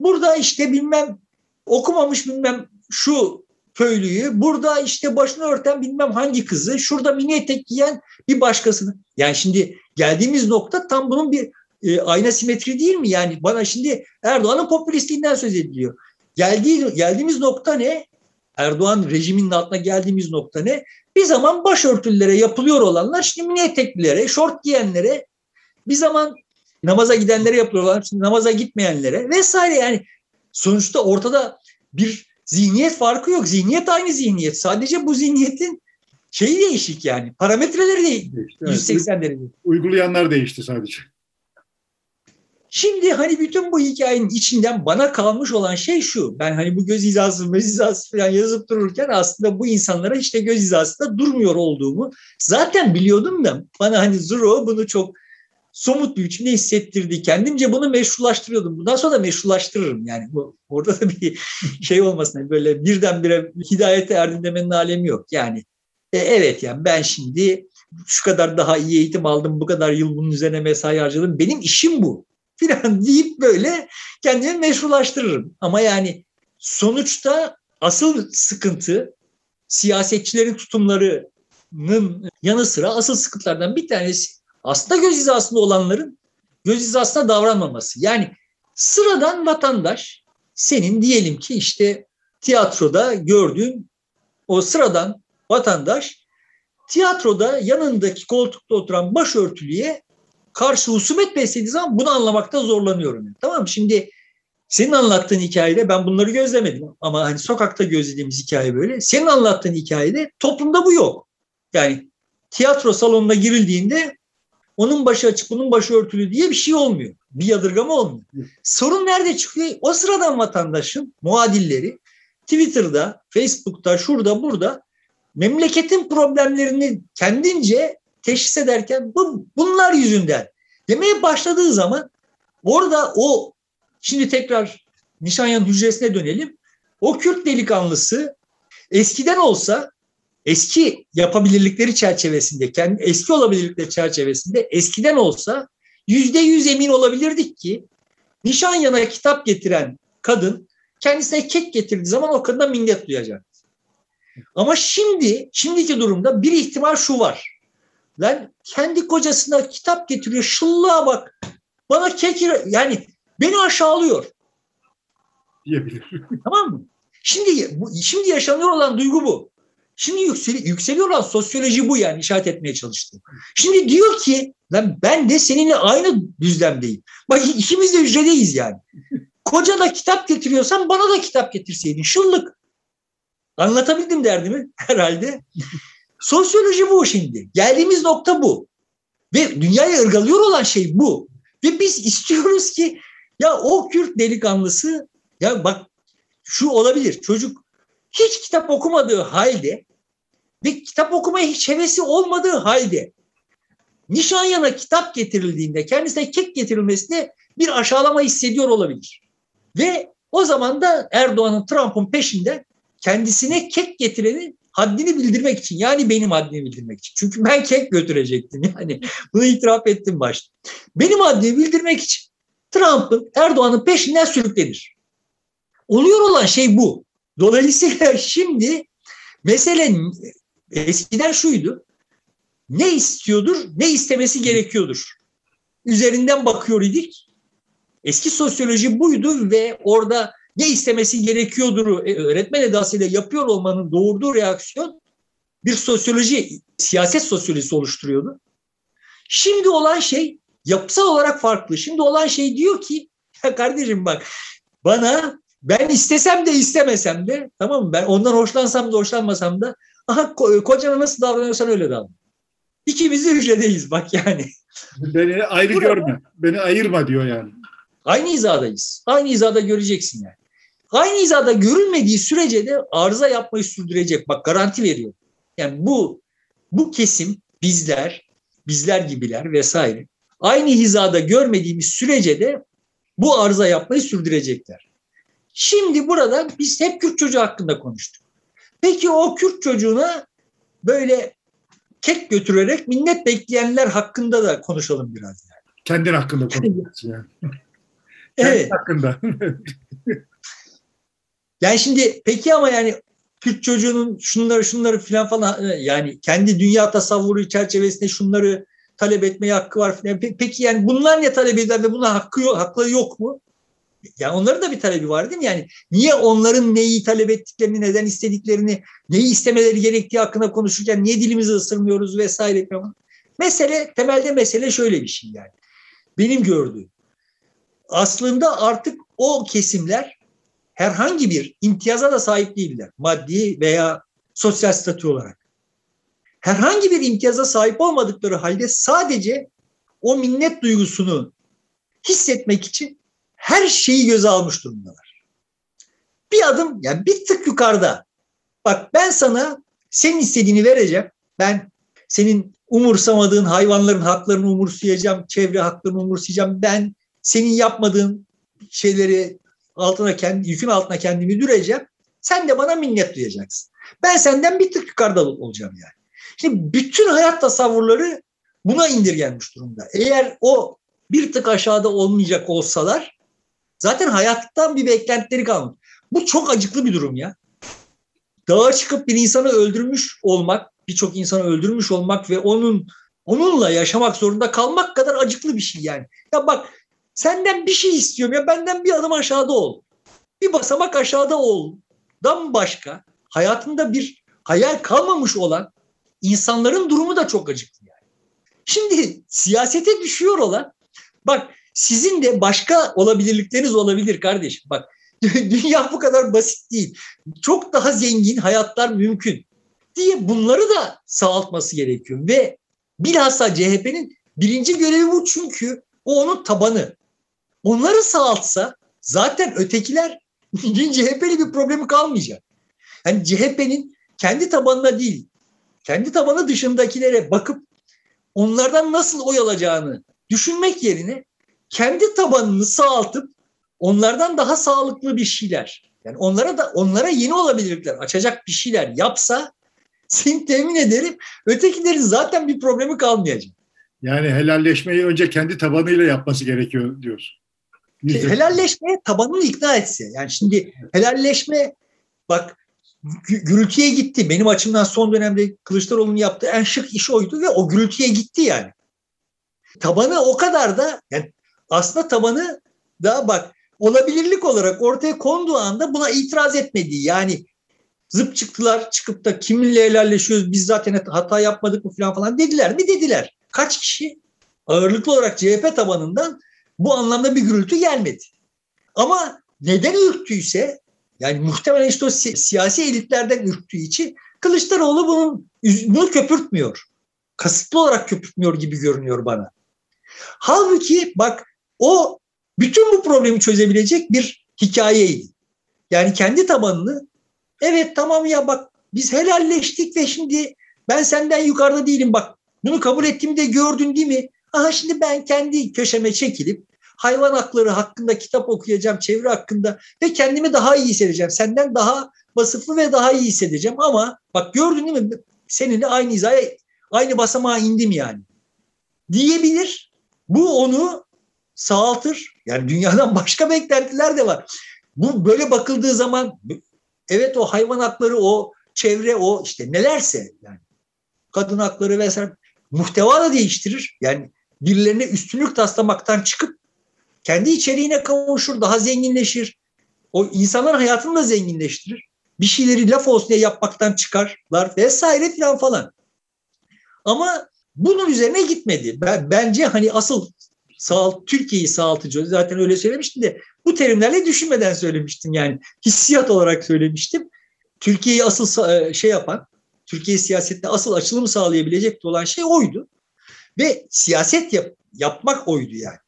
burada işte bilmem okumamış bilmem şu köylüyü, burada işte başını örten bilmem hangi kızı, şurada mini etek giyen bir başkasını. Yani şimdi geldiğimiz nokta tam bunun bir e, ayna simetri değil mi? Yani bana şimdi Erdoğan'ın popülistliğinden söz ediliyor. Geldiği, geldiğimiz nokta ne? Erdoğan rejiminin altına geldiğimiz nokta ne? Bir zaman başörtülülere yapılıyor olanlar şimdi mini eteklilere, şort giyenlere, bir zaman namaza gidenlere yapıyorlar, şimdi namaza gitmeyenlere vesaire yani sonuçta ortada bir zihniyet farkı yok. Zihniyet aynı zihniyet. Sadece bu zihniyetin şeyi değişik yani. Parametreleri de değişti, 180 evet. derece. Uygulayanlar değişti sadece. Şimdi hani bütün bu hikayenin içinden bana kalmış olan şey şu. Ben hani bu göz hizası, göz hizası falan yazıp dururken aslında bu insanlara işte göz hizasında durmuyor olduğumu zaten biliyordum da bana hani Zuro bunu çok somut bir biçimde hissettirdi. Kendimce bunu meşrulaştırıyordum. Bundan sonra da meşrulaştırırım. Yani bu, orada da bir şey olmasın. Yani böyle birdenbire hidayete erdim demenin alemi yok. Yani e, evet yani ben şimdi şu kadar daha iyi eğitim aldım, bu kadar yıl bunun üzerine mesai harcadım. Benim işim bu filan deyip böyle kendimi meşrulaştırırım. Ama yani sonuçta asıl sıkıntı siyasetçilerin tutumlarının yanı sıra asıl sıkıntılardan bir tanesi aslında göz hizasında olanların göz hizasında davranmaması. Yani sıradan vatandaş senin diyelim ki işte tiyatroda gördüğün o sıradan vatandaş tiyatroda yanındaki koltukta oturan başörtülüye karşı husumet beslediği zaman bunu anlamakta zorlanıyorum. Tamam mı? Şimdi senin anlattığın hikayede ben bunları gözlemedim ama hani sokakta gözlediğimiz hikaye böyle. Senin anlattığın hikayede toplumda bu yok. Yani tiyatro salonuna girildiğinde onun başı açık, bunun başı örtülü diye bir şey olmuyor. Bir yadırgama olmuyor. Sorun nerede çıkıyor? O sıradan vatandaşın muadilleri Twitter'da, Facebook'ta, şurada, burada memleketin problemlerini kendince teşhis ederken bu, bunlar yüzünden demeye başladığı zaman orada o şimdi tekrar Nişanyan hücresine dönelim. O Kürt delikanlısı eskiden olsa eski yapabilirlikleri çerçevesinde, kendi eski olabilirlikleri çerçevesinde eskiden olsa yüzde yüz emin olabilirdik ki Nişanyan'a kitap getiren kadın kendisine kek getirdiği zaman o kadına minnet duyacak. Ama şimdi, şimdiki durumda bir ihtimal şu var. Lan kendi kocasına kitap getiriyor. Şıllığa bak. Bana kek yani beni aşağılıyor. Diyebilir. Tamam mı? Şimdi şimdi yaşanıyor olan duygu bu. Şimdi yükseli, yükseliyor olan sosyoloji bu yani işaret etmeye çalıştım. Şimdi diyor ki lan ben de seninle aynı düzlemdeyim. Bak ikimiz de hücredeyiz yani. Koca da kitap getiriyorsan bana da kitap getirseydin. Şıllık. Anlatabildim derdimi herhalde. Sosyoloji bu şimdi. Geldiğimiz nokta bu. Ve dünyayı ırgalıyor olan şey bu. Ve biz istiyoruz ki ya o Kürt delikanlısı ya bak şu olabilir. Çocuk hiç kitap okumadığı halde ve kitap okumaya hiç hevesi olmadığı halde Nişanyan'a kitap getirildiğinde kendisine kek getirilmesine bir aşağılama hissediyor olabilir. Ve o zaman da Erdoğan'ın Trump'ın peşinde kendisine kek getireni haddini bildirmek için yani benim haddimi bildirmek için. Çünkü ben kek götürecektim yani bunu itiraf ettim başta. Benim haddimi bildirmek için Trump'ın Erdoğan'ın peşinden sürüklenir. Oluyor olan şey bu. Dolayısıyla şimdi mesele eskiden şuydu. Ne istiyordur, ne istemesi gerekiyordur. Üzerinden bakıyor idik. Eski sosyoloji buydu ve orada ne istemesi gerekiyordur e, öğretmen edasıyla yapıyor olmanın doğurduğu reaksiyon bir sosyoloji, siyaset sosyolojisi oluşturuyordu. Şimdi olan şey yapısal olarak farklı. Şimdi olan şey diyor ki ya kardeşim bak bana ben istesem de istemesem de tamam mı ben ondan hoşlansam da hoşlanmasam da aha kocana nasıl davranıyorsan öyle davran. İkimiz de hücredeyiz bak yani. Beni ayrı Burada, görme. Beni ayırma diyor yani. Aynı hizadayız. Aynı hizada göreceksin yani. Aynı hizada görülmediği sürece de arıza yapmayı sürdürecek. Bak garanti veriyor. Yani bu bu kesim bizler, bizler gibiler vesaire aynı hizada görmediğimiz sürece de bu arıza yapmayı sürdürecekler. Şimdi burada biz hep Kürt çocuğu hakkında konuştuk. Peki o Kürt çocuğuna böyle kek götürerek minnet bekleyenler hakkında da konuşalım biraz. Yani. Kendin hakkında konuşacağız yani. evet. hakkında. yani şimdi peki ama yani Kürt çocuğunun şunları şunları filan falan yani kendi dünya tasavvuru çerçevesinde şunları talep etmeye hakkı var falan. Peki yani bunlar ne talep eder ve buna hakkı yok, hakları yok mu? Yani onların da bir talebi var değil mi? Yani niye onların neyi talep ettiklerini, neden istediklerini, neyi istemeleri gerektiği hakkında konuşurken niye dilimizi ısırmıyoruz vesaire falan. Mesele, temelde mesele şöyle bir şey yani. Benim gördüğüm. Aslında artık o kesimler herhangi bir imtiyaza da sahip değiller. Maddi veya sosyal statü olarak. Herhangi bir imtiyaza sahip olmadıkları halde sadece o minnet duygusunu hissetmek için her şeyi göze almış durumdalar. Bir adım yani bir tık yukarıda. Bak ben sana senin istediğini vereceğim. Ben senin umursamadığın hayvanların haklarını umursayacağım, çevre haklarını umursayacağım. Ben senin yapmadığın şeyleri altına kendi yükün altına kendimi düreceğim. Sen de bana minnet duyacaksın. Ben senden bir tık yukarıda olacağım yani. Şimdi bütün hayat tasavvurları buna indirgenmiş durumda. Eğer o bir tık aşağıda olmayacak olsalar Zaten hayattan bir beklentileri kalmış. Bu çok acıklı bir durum ya. Dağa çıkıp bir insanı öldürmüş olmak, birçok insanı öldürmüş olmak ve onun onunla yaşamak zorunda kalmak kadar acıklı bir şey yani. Ya bak senden bir şey istiyorum ya benden bir adım aşağıda ol. Bir basamak aşağıda ol. Dan başka hayatında bir hayal kalmamış olan insanların durumu da çok acıklı yani. Şimdi siyasete düşüyor olan bak sizin de başka olabilirlikleriniz olabilir kardeşim. Bak dünya bu kadar basit değil. Çok daha zengin hayatlar mümkün diye bunları da sağaltması gerekiyor. Ve bilhassa CHP'nin birinci görevi bu çünkü o onun tabanı. Onları sağaltsa zaten ötekiler CHP'li bir problemi kalmayacak. Yani CHP'nin kendi tabanına değil, kendi tabanı dışındakilere bakıp onlardan nasıl oy alacağını düşünmek yerine kendi tabanını sağaltıp onlardan daha sağlıklı bir şeyler yani onlara da onlara yeni olabilirlikler açacak bir şeyler yapsa seni temin ederim ötekilerin zaten bir problemi kalmayacak. Yani helalleşmeyi önce kendi tabanıyla yapması gerekiyor diyorsun. Helalleşmeye tabanını ikna etse. Yani şimdi helalleşme bak gürültüye gitti. Benim açımdan son dönemde Kılıçdaroğlu'nun yaptığı en şık iş oydu ve o gürültüye gitti yani. Tabanı o kadar da yani aslında tabanı da bak olabilirlik olarak ortaya konduğu anda buna itiraz etmediği yani zıp çıktılar çıkıp da kiminle helalleşiyoruz biz zaten hata yapmadık mı falan falan dediler mi dediler. Kaç kişi ağırlıklı olarak CHP tabanından bu anlamda bir gürültü gelmedi. Ama neden ürktüyse yani muhtemelen işte o si- siyasi elitlerden ürktüğü için Kılıçdaroğlu bunun, bunu köpürtmüyor. Kasıtlı olarak köpürtmüyor gibi görünüyor bana. Halbuki bak o bütün bu problemi çözebilecek bir hikayeydi. Yani kendi tabanını evet tamam ya bak biz helalleştik ve şimdi ben senden yukarıda değilim bak bunu kabul ettiğimi de gördün değil mi? Aha şimdi ben kendi köşeme çekilip hayvan hakları hakkında kitap okuyacağım, çevre hakkında ve kendimi daha iyi hissedeceğim. Senden daha vasıflı ve daha iyi hissedeceğim ama bak gördün değil mi? Seninle aynı hizaya, aynı basamağa indim yani. Diyebilir. Bu onu sağaltır. Yani dünyadan başka beklentiler de var. Bu böyle bakıldığı zaman evet o hayvan hakları, o çevre, o işte nelerse yani kadın hakları vesaire muhteva da değiştirir. Yani birilerine üstünlük taslamaktan çıkıp kendi içeriğine kavuşur, daha zenginleşir. O insanların hayatını da zenginleştirir. Bir şeyleri laf olsun diye yapmaktan çıkarlar vesaire filan falan. Ama bunun üzerine gitmedi. Ben, bence hani asıl sağ, Türkiye'yi sağaltıcı zaten öyle söylemiştim de bu terimlerle düşünmeden söylemiştim yani hissiyat olarak söylemiştim. Türkiye'yi asıl e, şey yapan, Türkiye siyasetine asıl açılım sağlayabilecek olan şey oydu. Ve siyaset yap, yapmak oydu yani.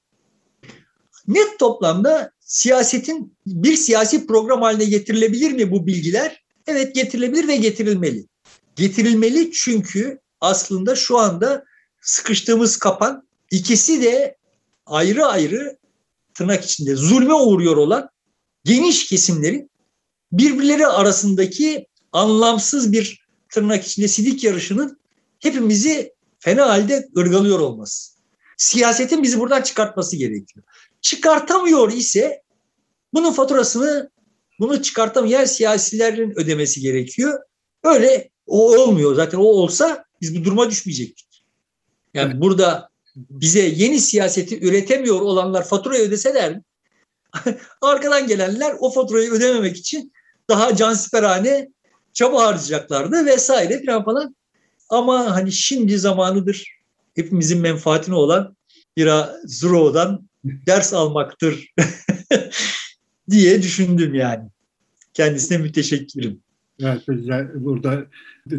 Net toplamda siyasetin bir siyasi program haline getirilebilir mi bu bilgiler? Evet getirilebilir ve getirilmeli. Getirilmeli çünkü aslında şu anda sıkıştığımız kapan ikisi de ayrı ayrı tırnak içinde zulme uğruyor olan geniş kesimlerin birbirleri arasındaki anlamsız bir tırnak içinde sidik yarışının hepimizi fena halde ırgalıyor olması. Siyasetin bizi buradan çıkartması gerekiyor. Çıkartamıyor ise bunun faturasını bunu çıkartamayan siyasilerin ödemesi gerekiyor. Öyle o olmuyor. Zaten o olsa biz bu duruma düşmeyecektik. Yani evet. burada bize yeni siyaseti üretemiyor olanlar faturayı ödeseler arkadan gelenler o faturayı ödememek için daha cansiperhane çaba harcayacaklardı vesaire falan falan. Ama hani şimdi zamanıdır hepimizin menfaatine olan Ira Zuro'dan ders almaktır diye düşündüm yani. Kendisine müteşekkirim. Evet, burada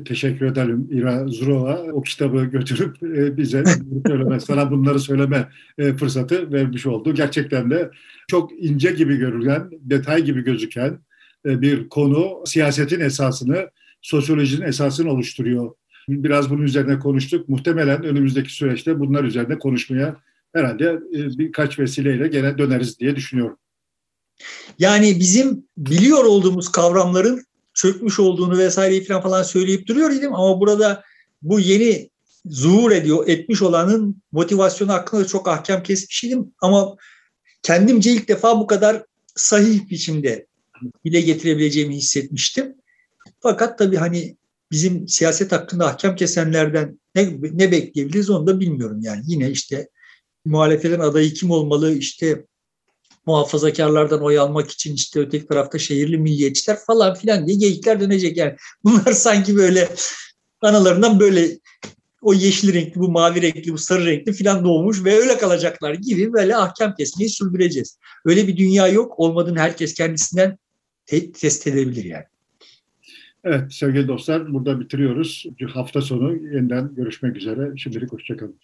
teşekkür ederim İra Zurova. O kitabı götürüp e, bize söyleme, sana bunları söyleme e, fırsatı vermiş oldu. Gerçekten de çok ince gibi görülen, detay gibi gözüken e, bir konu siyasetin esasını, sosyolojinin esasını oluşturuyor. Biraz bunun üzerine konuştuk. Muhtemelen önümüzdeki süreçte bunlar üzerine konuşmaya herhalde birkaç vesileyle gene döneriz diye düşünüyorum. Yani bizim biliyor olduğumuz kavramların çökmüş olduğunu vesaireyi falan falan söyleyip duruyor idim ama burada bu yeni zuhur ediyor, etmiş olanın motivasyonu hakkında da çok ahkam kesmiştim ama kendimce ilk defa bu kadar sahih biçimde bile getirebileceğimi hissetmiştim. Fakat tabii hani bizim siyaset hakkında ahkam kesenlerden ne, ne bekleyebiliriz onu da bilmiyorum yani. Yine işte muhalefetin adayı kim olmalı işte muhafazakarlardan oy almak için işte öteki tarafta şehirli milliyetçiler falan filan diye geyikler dönecek yani. Bunlar sanki böyle analarından böyle o yeşil renkli, bu mavi renkli, bu sarı renkli filan doğmuş ve öyle kalacaklar gibi böyle ahkam kesmeyi sürdüreceğiz. Öyle bir dünya yok. Olmadığını herkes kendisinden te- test edebilir yani. Evet sevgili dostlar burada bitiriyoruz. Hafta sonu yeniden görüşmek üzere. Şimdilik hoşçakalın.